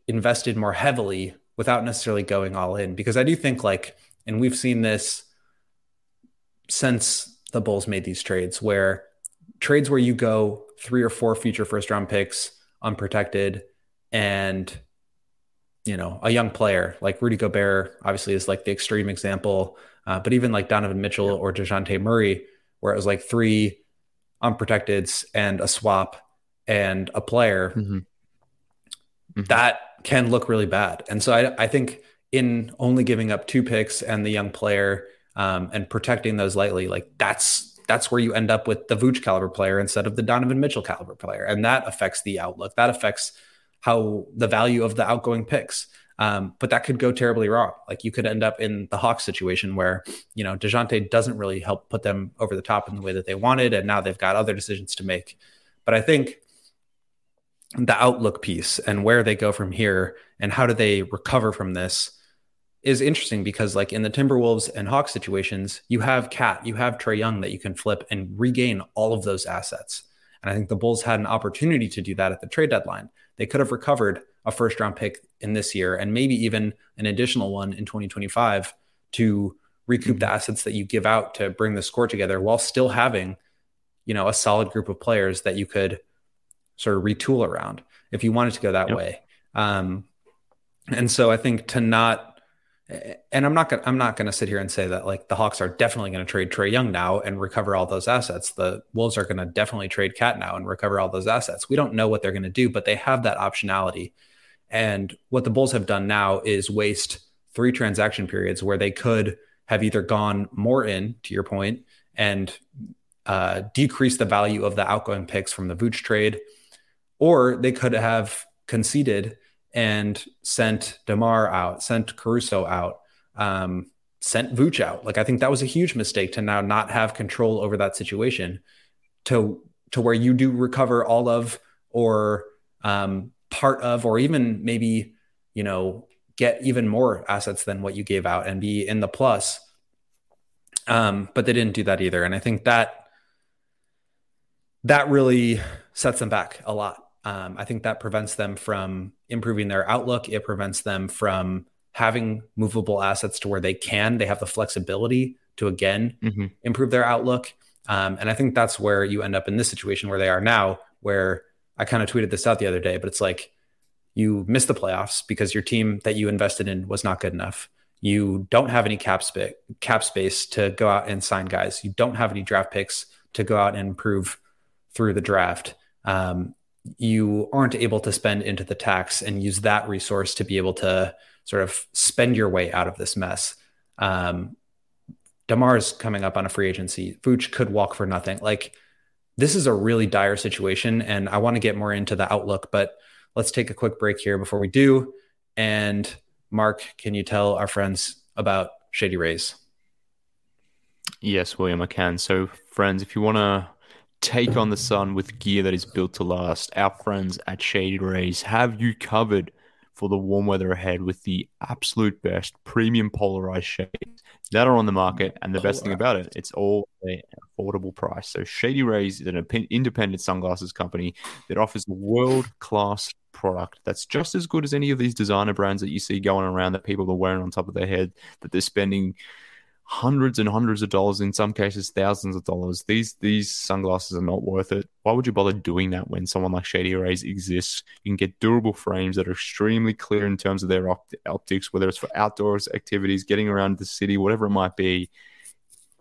A: invested more heavily without necessarily going all in. Because I do think like, and we've seen this since the Bulls made these trades, where trades where you go three or four future first round picks unprotected and you know a young player like Rudy Gobert obviously is like the extreme example uh, but even like Donovan Mitchell yeah. or Dejounte Murray where it was like three unprotecteds and a swap and a player mm-hmm. Mm-hmm. that can look really bad and so I, I think in only giving up two picks and the young player um, and protecting those lightly like that's that's where you end up with the Vooch caliber player instead of the Donovan Mitchell caliber player. And that affects the outlook. That affects how the value of the outgoing picks. Um, but that could go terribly wrong. Like you could end up in the Hawks situation where, you know, DeJounte doesn't really help put them over the top in the way that they wanted. And now they've got other decisions to make. But I think the outlook piece and where they go from here and how do they recover from this is interesting because like in the Timberwolves and Hawks situations, you have KAT, you have Trae Young that you can flip and regain all of those assets. And I think the Bulls had an opportunity to do that at the trade deadline. They could have recovered a first round pick in this year and maybe even an additional one in 2025 to recoup the mm-hmm. assets that you give out to bring the score together while still having, you know, a solid group of players that you could sort of retool around if you wanted to go that yep. way. Um, and so I think to not and I'm not gonna I'm not gonna sit here and say that like the Hawks are definitely gonna trade Trae Young now and recover all those assets. The Wolves are gonna definitely trade KAT now and recover all those assets. We don't know what they're gonna do, but they have that optionality. And what the Bulls have done now is waste three transaction periods where they could have either gone more in, to your point, and uh, decrease the value of the outgoing picks from the Vooch trade, or they could have conceded and sent Demar out, sent Caruso out, um, sent Vooch out. Like I think that was a huge mistake to now not have control over that situation, to to where you do recover all of or um, part of, or even maybe, you know, get even more assets than what you gave out and be in the plus. Um, but they didn't do that either. And I think that that really sets them back a lot. Um, I think that prevents them from improving their outlook. It prevents them from having movable assets to where they can, they have the flexibility to again mm-hmm. improve their outlook. Um, and I think that's where you end up in this situation where they are now, where I kind of tweeted this out the other day, but it's like you miss the playoffs because your team that you invested in was not good enough. You don't have any cap, sp- cap space to go out and sign guys. You don't have any draft picks to go out and improve through the draft. Um, you aren't able to spend into the tax and use that resource to be able to sort of spend your way out of this mess. Um, Demar's coming up on a free agency. Vooch could walk for nothing. Like this is a really dire situation, and I want to get more into the outlook, but let's take a quick break here before we do. And Mark, can you tell our friends about Shady Rays?
B: Yes, William, I can. So, friends, if you want to take on the sun with gear that is built to last, our friends at Shady Rays have you covered for the warm weather ahead with the absolute best premium polarized shades that are on the market. And the best thing about it, it's all an affordable price. So Shady Rays is an independent sunglasses company that offers world class product that's just as good as any of these designer brands that you see going around that people are wearing on top of their head that they're spending hundreds and hundreds of dollars, in some cases thousands of dollars. These these sunglasses are not worth it. Why would you bother doing that when someone like Shady Rays exists? You can get durable frames that are extremely clear in terms of their opt- optics, whether it's for outdoors activities, getting around the city, whatever it might be.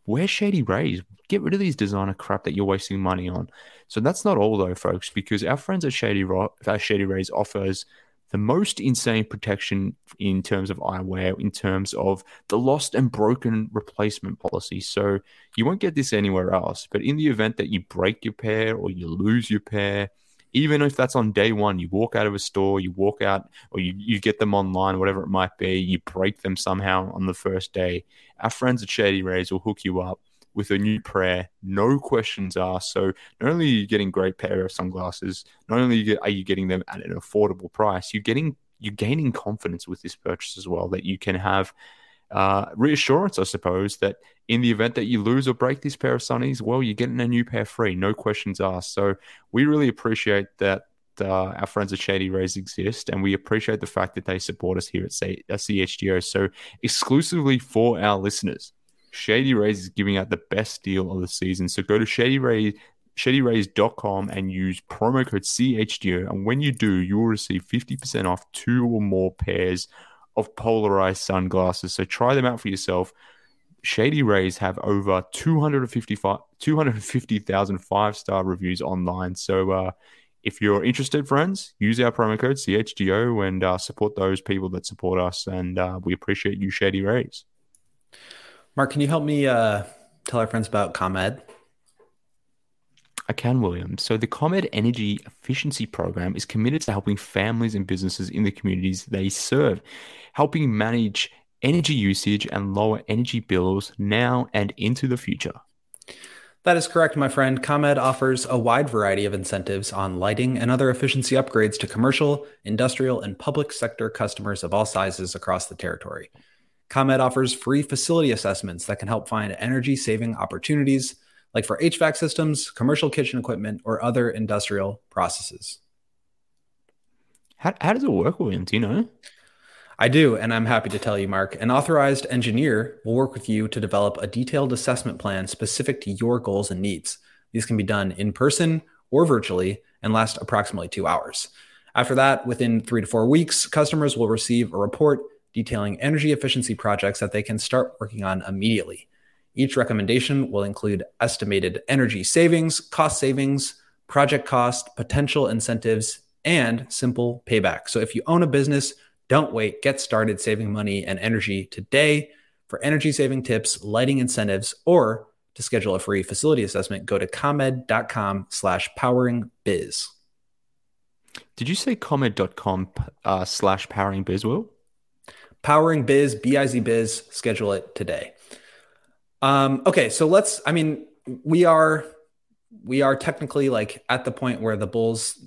B: Wear Shady Rays. Get rid of these designer crap that you're wasting money on. So that's not all though, folks, because our friends at Shady, Ro- uh, Shady Rays offers the most insane protection in terms of eyewear, in terms of the lost and broken replacement policy. So you won't get this anywhere else. But in the event that you break your pair or you lose your pair, even if that's on day one, you walk out of a store, you walk out, or you, you get them online, whatever it might be, you break them somehow on the first day, our friends at Shady Rays will hook you up with a new prayer, no questions asked. So not only are you getting great pair of sunglasses, not only are you getting them at an affordable price, you're getting you're gaining confidence with this purchase as well that you can have uh, reassurance, I suppose, that in the event that you lose or break this pair of sunnies, well, you're getting a new pair free, no questions asked. So we really appreciate that uh, our friends at Shady Rays exist, and we appreciate the fact that they support us here at C- CHGO. So exclusively for our listeners, Shady Rays is giving out the best deal of the season. So go to Shady Rays shadyrays.com and use promo code CHGO. And when you do, you will receive 50% off two or more pairs of polarized sunglasses. So try them out for yourself. Shady Rays have over 250,000 five star reviews online. So uh, if you're interested, friends, use our promo code CHGO and uh, support those people that support us. And uh, we appreciate you, Shady Rays.
A: Mark, can you help me uh, tell our friends about ComEd?
B: I can, William. So, the ComEd Energy Efficiency Program is committed to helping families and businesses in the communities they serve, helping manage energy usage and lower energy bills now and into the future.
A: That is correct, my friend. ComEd offers a wide variety of incentives on lighting and other efficiency upgrades to commercial, industrial, and public sector customers of all sizes across the territory. ComEd offers free facility assessments that can help find energy saving opportunities, like for HVAC systems, commercial kitchen equipment, or other industrial processes.
B: How, how does it work, William? Do you know?
A: I do, and I'm happy to tell you, Mark. An authorized engineer will work with you to develop a detailed assessment plan specific to your goals and needs. These can be done in person or virtually and last approximately two hours. After that, within three to four weeks, customers will receive a report detailing energy efficiency projects that they can start working on immediately. Each recommendation will include estimated energy savings, cost savings, project cost, potential incentives, and simple payback. So if you own a business, don't wait. Get started saving money and energy today. For energy saving tips, lighting incentives, or to schedule a free facility assessment, go to comed.com slash powering biz.
B: Did you say comed.com uh, slash powering biz, Will?
A: Powering Biz, BIZ Biz, schedule it today. Um, okay, so let's, I mean, we are we are technically like at the point where the Bulls,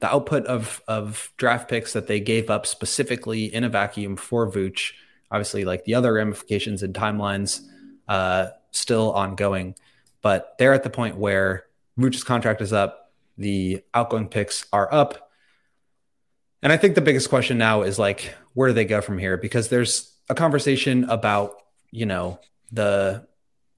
A: the output of of draft picks that they gave up specifically in a vacuum for Vooch, obviously like the other ramifications and timelines, uh, still ongoing, but they're at the point where Vooch's contract is up, the outgoing picks are up, and I think the biggest question now is like, where do they go from here? Because there's a conversation about you know the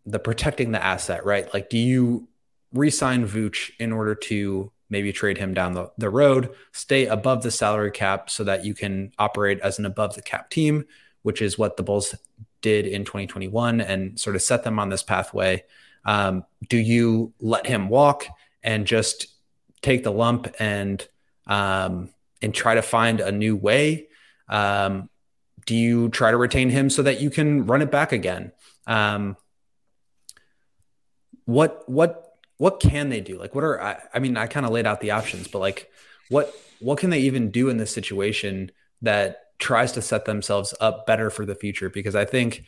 A: the protecting the asset, right? Like, do you re-sign Vooch in order to maybe trade him down the, the road, stay above the salary cap so that you can operate as an above the cap team, which is what the Bulls did in 2021 and sort of set them on this pathway. Um, do you let him walk and just take the lump and um, and try to find a new way? Um, do you try to retain him so that you can run it back again? Um, what what what can they do? Like, what are I, I mean, I kind of laid out the options, but like, what what can they even do in this situation that tries to set themselves up better for the future? Because I think,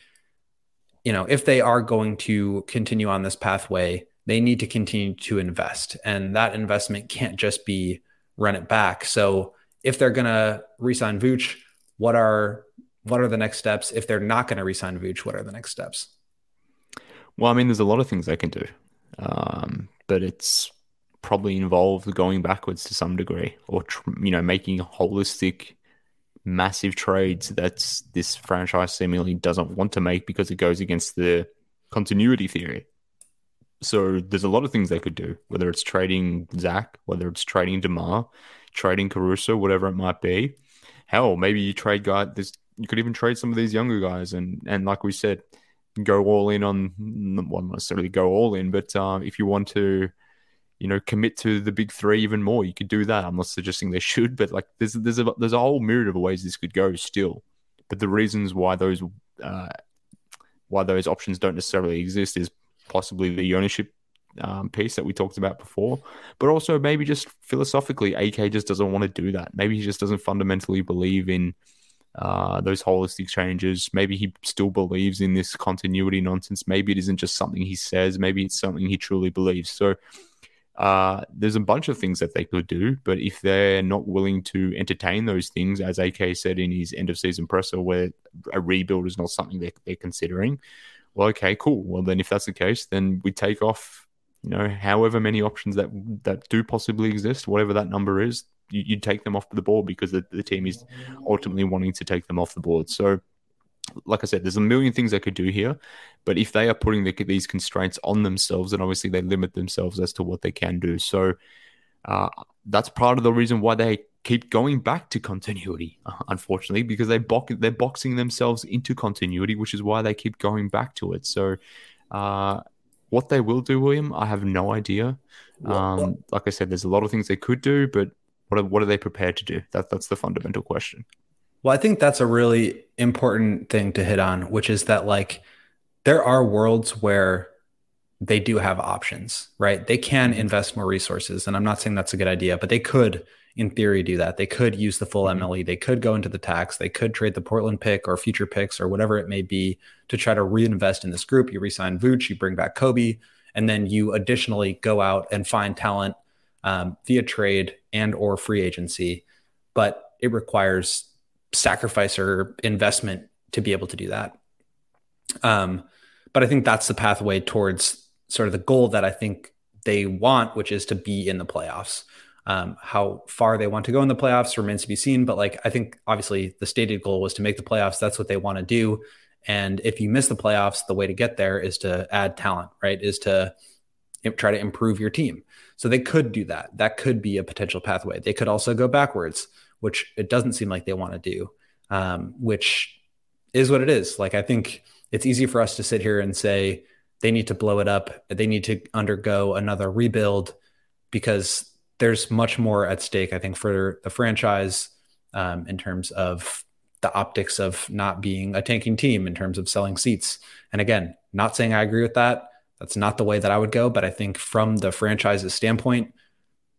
A: you know, if they are going to continue on this pathway, they need to continue to invest, and that investment can't just be run it back. So if they're gonna resign Vooch, what are what are the next steps? If they're not going to resign Vooch, what are the next steps?
B: Well, I mean, there's a lot of things they can do, um, but it's probably involved going backwards to some degree, or you know, making holistic, massive trades that this franchise seemingly doesn't want to make because it goes against the continuity theory. So there's a lot of things they could do, whether it's trading Zach, whether it's trading Demar, trading Caruso, whatever it might be. Hell, maybe you trade guy. This you could even trade some of these younger guys, and and like we said, go all in on well, not necessarily go all in, but uh, if you want to, you know, commit to the big three even more, you could do that. I'm not suggesting they should, but like there's there's a there's a whole myriad of ways this could go still. But the reasons why those uh, why those options don't necessarily exist is possibly the ownership um, piece that we talked about before, but also maybe just philosophically, AK just doesn't want to do that. Maybe he just doesn't fundamentally believe in uh, those holistic changes. Maybe he still believes in this continuity nonsense. Maybe it isn't just something he says. Maybe it's something he truly believes. So uh, there's a bunch of things that they could do, but if they're not willing to entertain those things, as AK said in his end of season presser, where a rebuild is not something they're, they're considering, well, okay, cool. Well, then if that's the case, then we take off, you know, however many options that that do possibly exist, whatever that number is, you, would take them off the board because the, the team is ultimately wanting to take them off the board. So, like I said, there's a million things they could do here, but if they are putting the, these constraints on themselves, then obviously they limit themselves as to what they can do. So, uh, that's part of the reason why they keep going back to continuity, unfortunately, because they they're boxing themselves into continuity, which is why they keep going back to it. So, uh, what they will do, William, I have no idea. Um, like I said, there's a lot of things they could do, but what are, what are they prepared to do? That that's the fundamental question.
A: Well, I think that's a really important thing to hit on, which is that like there are worlds where they do have options, right? They can invest more resources, and I'm not saying that's a good idea, but they could in theory do that. They could use the full MLE. Mm-hmm. They could go into the tax. They could trade the Portland pick or future picks or whatever it may be to try to reinvest in this group. You resign Vooch, you bring back Coby, and then you additionally go out and find talent um, via trade and or free agency, but it requires sacrifice or investment to be able to do that. Um, but I think that's the pathway towards sort of the goal that I think they want, which is to be in the playoffs. Um, how far they want to go in the playoffs remains to be seen. But like, I think obviously the stated goal was to make the playoffs. That's what they want to do. And if you miss the playoffs, the way to get there is to add talent, right? Is to try to improve your team. So they could do that. That could be a potential pathway. They could also go backwards, which it doesn't seem like they want to do, um, which is what it is. Like, I think it's easy for us to sit here and say they need to blow it up, they need to undergo another rebuild because there's much more at stake, I think, for the franchise um, in terms of the optics of not being a tanking team, in terms of selling seats. And again, not saying I agree with that. That's not the way that I would go, but I think from the franchise's standpoint,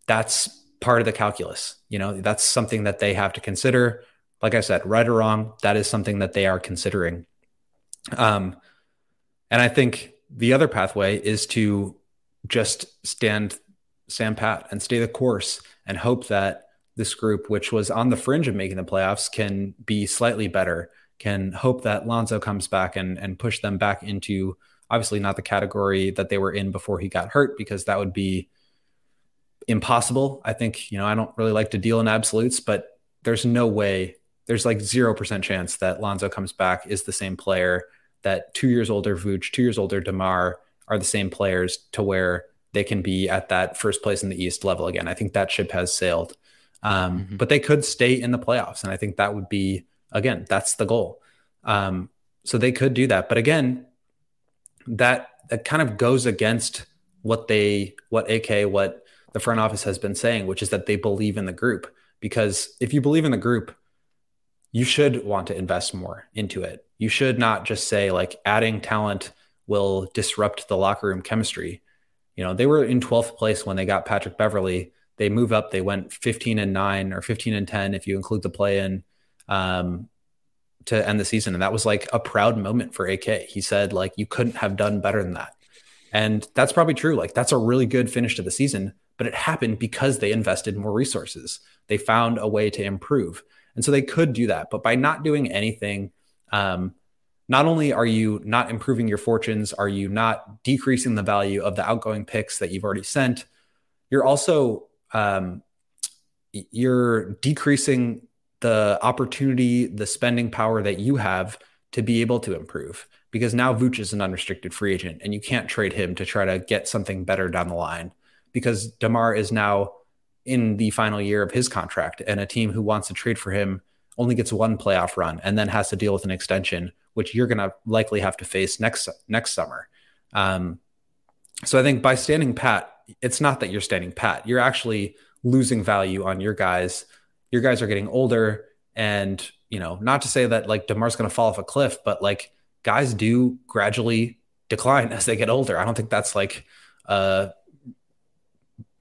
A: that's part of the calculus. You know, that's something that they have to consider. Like I said, right or wrong, that is something that they are considering. Um, and I think the other pathway is to just stand stand pat and stay the course and hope that this group, which was on the fringe of making the playoffs, can be slightly better. Can hope that Lonzo comes back and and push them back into obviously not the category that they were in before he got hurt because that would be impossible. I think you know I don't really like to deal in absolutes, but there's no way. There's like zero percent chance that Lonzo comes back is the same player. That two years older Vooch, two years older Demar are the same players to where they can be at that first place in the East level again. I think that ship has sailed. Um, mm-hmm. But they could stay in the playoffs. And I think that would be, again, that's the goal. Um, so they could do that. But again, that, that kind of goes against what they, what AK, what the front office has been saying, which is that they believe in the group. Because if you believe in the group, you should want to invest more into it. You should not just say, like, adding talent will disrupt the locker room chemistry. You know, they were in 12th place when they got Patrick Beverley. They move up. They went 15 and nine or 15 and 10 if you include the play in um, to end the season. And that was like a proud moment for AK. He said, like, you couldn't have done better than that. And that's probably true. Like, that's a really good finish to the season, but it happened because they invested more resources. They found a way to improve. And so they could do that. But by not doing anything, um, not only are you not improving your fortunes, are you not decreasing the value of the outgoing picks that you've already sent, you're also um, you're decreasing the opportunity, the spending power that you have to be able to improve. Because now Vooch is an unrestricted free agent, and you can't trade him to try to get something better down the line. Because Demar is now in the final year of his contract, and a team who wants to trade for him only gets one playoff run and then has to deal with an extension which you're going to likely have to face next next summer. Um, so I think by standing pat, it's not that you're standing pat. You're actually losing value on your guys. Your guys are getting older, and you know, not to say that like Demar's going to fall off a cliff, but like guys do gradually decline as they get older. I don't think that's like a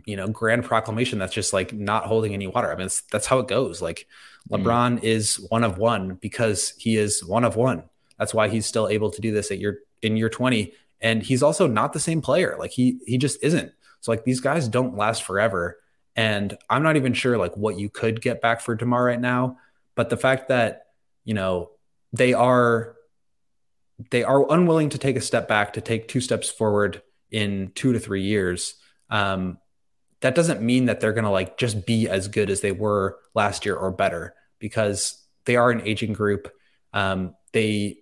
A: you know grand proclamation that's just like not holding any water. I mean, that's how it goes. Like mm. LeBron mm. is one of one because he is one of one. That's why he's still able to do this at your in year 20. And he's also not the same player. Like he he just isn't. So like these guys don't last forever. And I'm not even sure like what you could get back for Demar right now. But the fact that, you know, they are they are unwilling to take a step back to take two steps forward in two to three years. Um, that doesn't mean that they're going to like just be as good as they were last year or better because they are an aging group. Um, they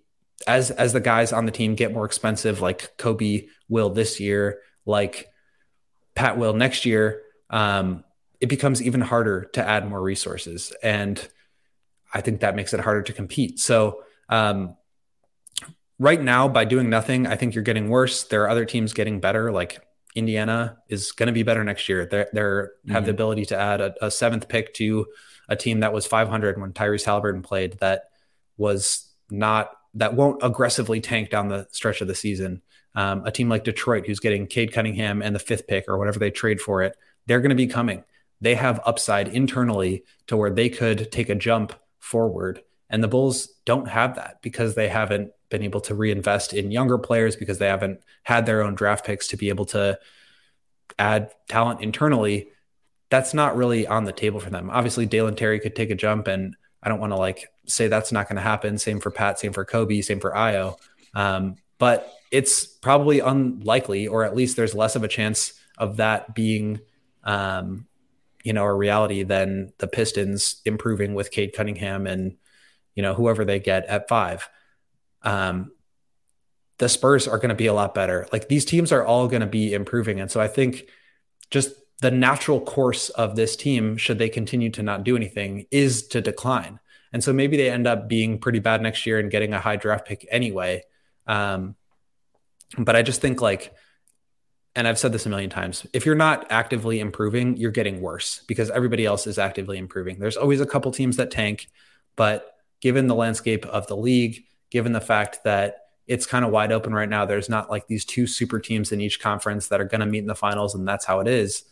A: as as the guys on the team get more expensive, like Coby will this year, like Pat will next year, um, it becomes even harder to add more resources, and I think that makes it harder to compete. So um, right now, by doing nothing, I think you're getting worse. There are other teams getting better, like Indiana is going to be better next year. They they mm-hmm. have the mm-hmm. ability to add a, a seventh pick to a team that was 500 when Tyrese Halliburton played. That was not that won't aggressively tank down the stretch of the season. Um, a team like Detroit, who's getting Cade Cunningham and the fifth pick or whatever they trade for it, they're going to be coming. They have upside internally to where they could take a jump forward. And the Bulls don't have that because they haven't been able to reinvest in younger players because they haven't had their own draft picks to be able to add talent internally. That's not really on the table for them. Obviously, Dalen Terry could take a jump, and I don't want to like say that's not going to happen. Same for Pat, same for Coby, same for Ayo. Um, but it's probably unlikely, or at least there's less of a chance of that being, um, you know, a reality than the Pistons improving with Cade Cunningham and, you know, whoever they get at five. Um, the Spurs are going to be a lot better. Like these teams are all going to be improving. And so I think just the natural course of this team, should they continue to not do anything, is to decline. And so maybe they end up being pretty bad next year and getting a high draft pick anyway. Um, but I just think like, and I've said this a million times, if you're not actively improving, you're getting worse because everybody else is actively improving. There's always a couple teams that tank, but given the landscape of the league, given the fact that it's kind of wide open right now, there's not like these two super teams in each conference that are going to meet in the finals, and that's how it is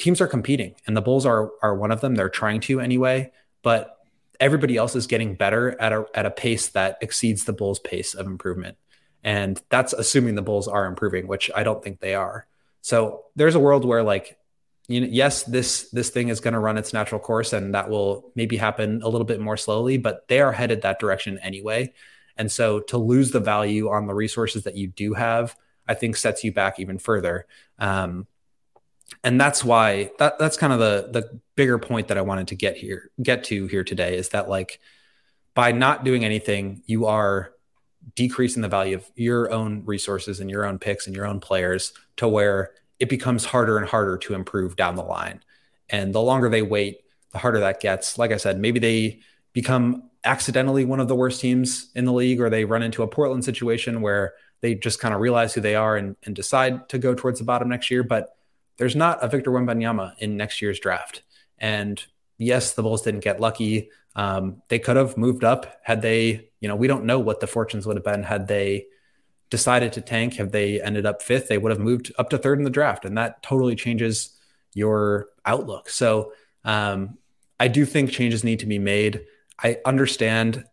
A: teams are competing and the Bulls are are one of them. They're trying to anyway, but everybody else is getting better at a at a pace that exceeds the Bulls' pace of improvement. And that's assuming the Bulls are improving, which I don't think they are. So there's a world where like you know, yes, this this thing is going to run its natural course, and that will maybe happen a little bit more slowly, but they are headed that direction anyway. And so to lose the value on the resources that you do have, I think sets you back even further. Um, and that's why that that's kind of the the bigger point that I wanted to get here get to here today is that like by not doing anything, you are decreasing the value of your own resources and your own picks and your own players to where it becomes harder and harder to improve down the line. And the longer they wait, the harder that gets. Like I said, maybe they become accidentally one of the worst teams in the league, or they run into a Portland situation where they just kind of realize who they are and, and decide to go towards the bottom next year. But there's not a Victor Wembanyama in next year's draft. And yes, the Bulls didn't get lucky. Um, they could have moved up had they, you know, we don't know what the fortunes would have been had they decided to tank, have they ended up fifth, they would have moved up to third in the draft. And that totally changes your outlook. So um, I do think changes need to be made. I understand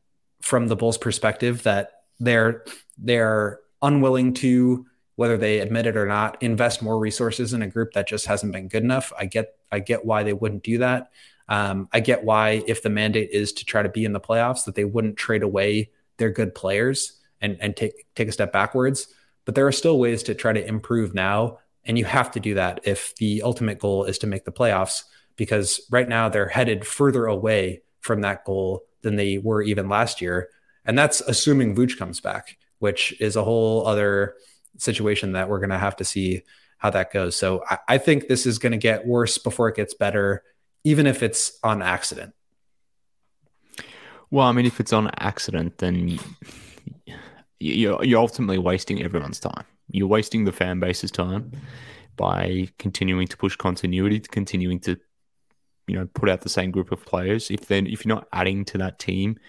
A: from the Bulls' perspective that they're they're unwilling to, whether they admit it or not, invest more resources in a group that just hasn't been good enough. I get I get why they wouldn't do that. Um, I get why if the mandate is to try to be in the playoffs, that they wouldn't trade away their good players and and take take a step backwards. But there are still ways to try to improve now, and you have to do that if the ultimate goal is to make the playoffs. Because right now they're headed further away from that goal than they were even last year, and that's assuming Vooch comes back, which is a whole other situation that we're going to have to see how that goes. So I, I think this is going to get worse before it gets better, even if it's on accident.
B: Well, I mean, if it's on accident, then you're you're ultimately wasting everyone's time. You're wasting the fan base's time by continuing to push continuity, to continuing to you know put out the same group of players. If then if you're not adding to that team,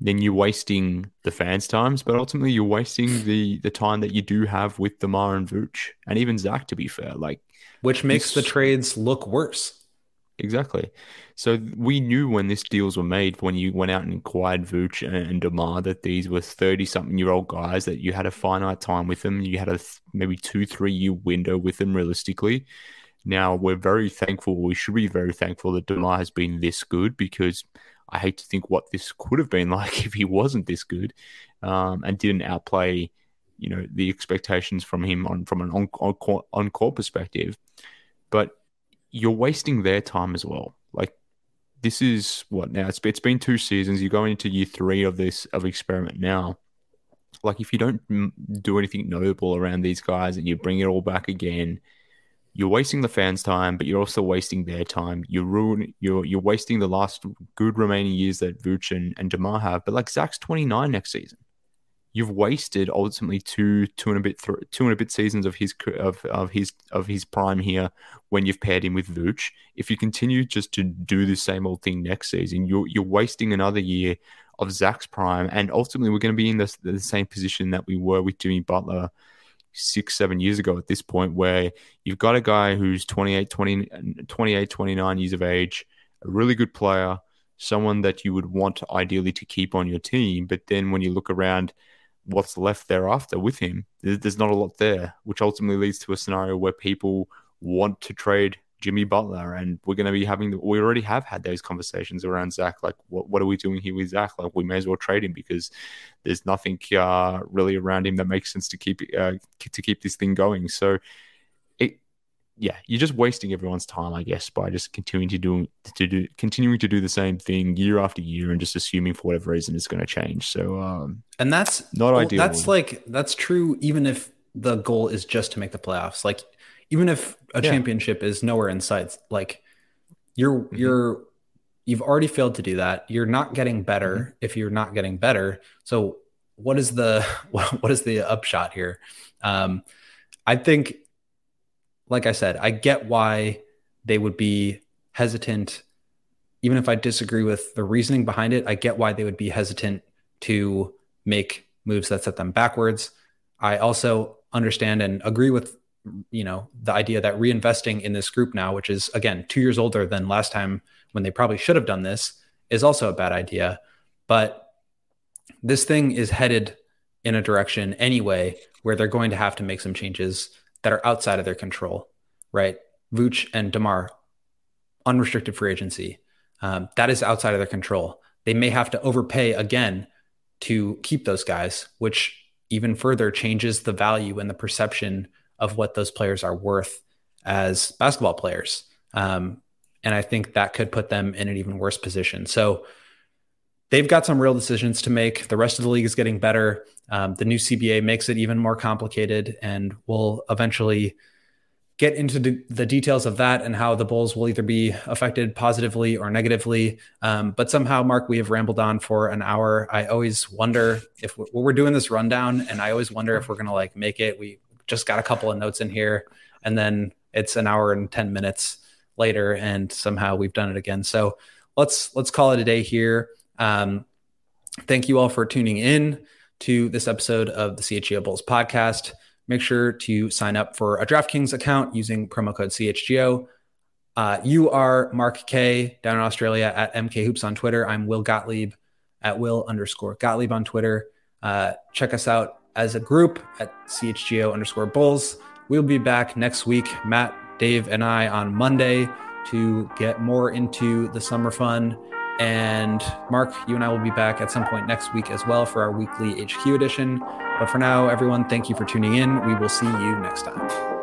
B: then you're wasting the fans' times, but ultimately you're wasting the the time that you do have with DeMar and Vooch and even Zach. To be fair, like
A: which makes the trades look worse.
B: Exactly. So we knew when these deals were made, when you went out and acquired Vooch and DeMar, that these were thirty-something-year-old guys that you had a finite time with them. You had a maybe two, three-year window with them, realistically. Now we're very thankful. We should be very thankful that DeMar has been this good because I hate to think what this could have been like if he wasn't this good um, and didn't outplay, you know, the expectations from him on from an on on, on perspective. But you're wasting their time as well. Like this is what now it's it's been two seasons. You're going into year three of this of experiment now. Like if you don't do anything notable around these guys and you bring it all back again, you're wasting the fans' time, but you're also wasting their time. You're ruin you're you're wasting the last good remaining years that Vooch and, and DeMar have. But like Zach's 29 next season you've wasted ultimately two two and a bit th- two and a bit seasons of his of of his of his prime here when you've paired him with Vooch. If you continue just to do the same old thing next season, you're you're wasting another year of Zach's prime, and ultimately we're going to be in the same position that we were with Jimmy Butler six, seven years ago at this point, where you've got a guy who's 28, 20, 28, 29 years of age, a really good player, someone that you would want ideally to keep on your team. But then when you look around what's left thereafter with him, there's not a lot there, which ultimately leads to a scenario where people want to trade Jimmy Butler, and we're going to be having. We already have had those conversations around Zach. Like, what what are we doing here with Zach? Like, we may as well trade him because there's nothing uh, really around him that makes sense to keep uh, to keep this thing going. So it yeah, you're just wasting everyone's time, I guess, by just continuing to do to do continuing to do the same thing year after year and just assuming for whatever reason it's going to change. So, um,
A: and that's
B: not well, ideal.
A: That's like that's true, even if the goal is just to make the playoffs. Like, even if a yeah. championship is nowhere in sight, like you're mm-hmm. you're you've already failed to do that. You're not getting better mm-hmm. if you're not getting better. So, what is the what is the upshot here? Um, I think like I said, I get why they would be hesitant. Even if I disagree with the reasoning behind it, I get why they would be hesitant to make moves that set them backwards. I also understand and agree with you know the idea that reinvesting in this group now, which is again two years older than last time when they probably should have done this, is also a bad idea. But this thing is headed in a direction anyway where they're going to have to make some changes that are outside of their control, right? Vooch and DeMar, unrestricted free agency. Um, that is outside of their control. They may have to overpay again to keep those guys, which even further changes the value and the perception of what those players are worth as basketball players. Um, and I think that could put them in an even worse position. So they've got some real decisions to make. The rest of the league is getting better. Um, the new CBA makes it even more complicated, and we'll eventually get into the details of that and how the Bulls will either be affected positively or negatively. Um, but somehow, Mark, we have rambled on for an hour. I always wonder if we're doing this rundown, and I always wonder if we're going to like make it. We just got a couple of notes in here, and then it's an hour and 10 minutes later, and somehow we've done it again. So let's let's call it a day here. Um, thank you all for tuning in to this episode of the CHGO Bulls podcast. Make sure to sign up for a DraftKings account using promo code CHGO. Uh, you are Mark K down in Australia at MK Hoops on Twitter. I'm Will Gottlieb at Will underscore Gottlieb on Twitter. Uh, check us out as a group at CHGO underscore Bulls. We'll be back next week, Matt, Dave, and I on Monday to get more into the summer fun and Mark, you and I will be back at some point next week as well for our weekly HQ edition. But for now, everyone, thank you for tuning in. We will see you next time.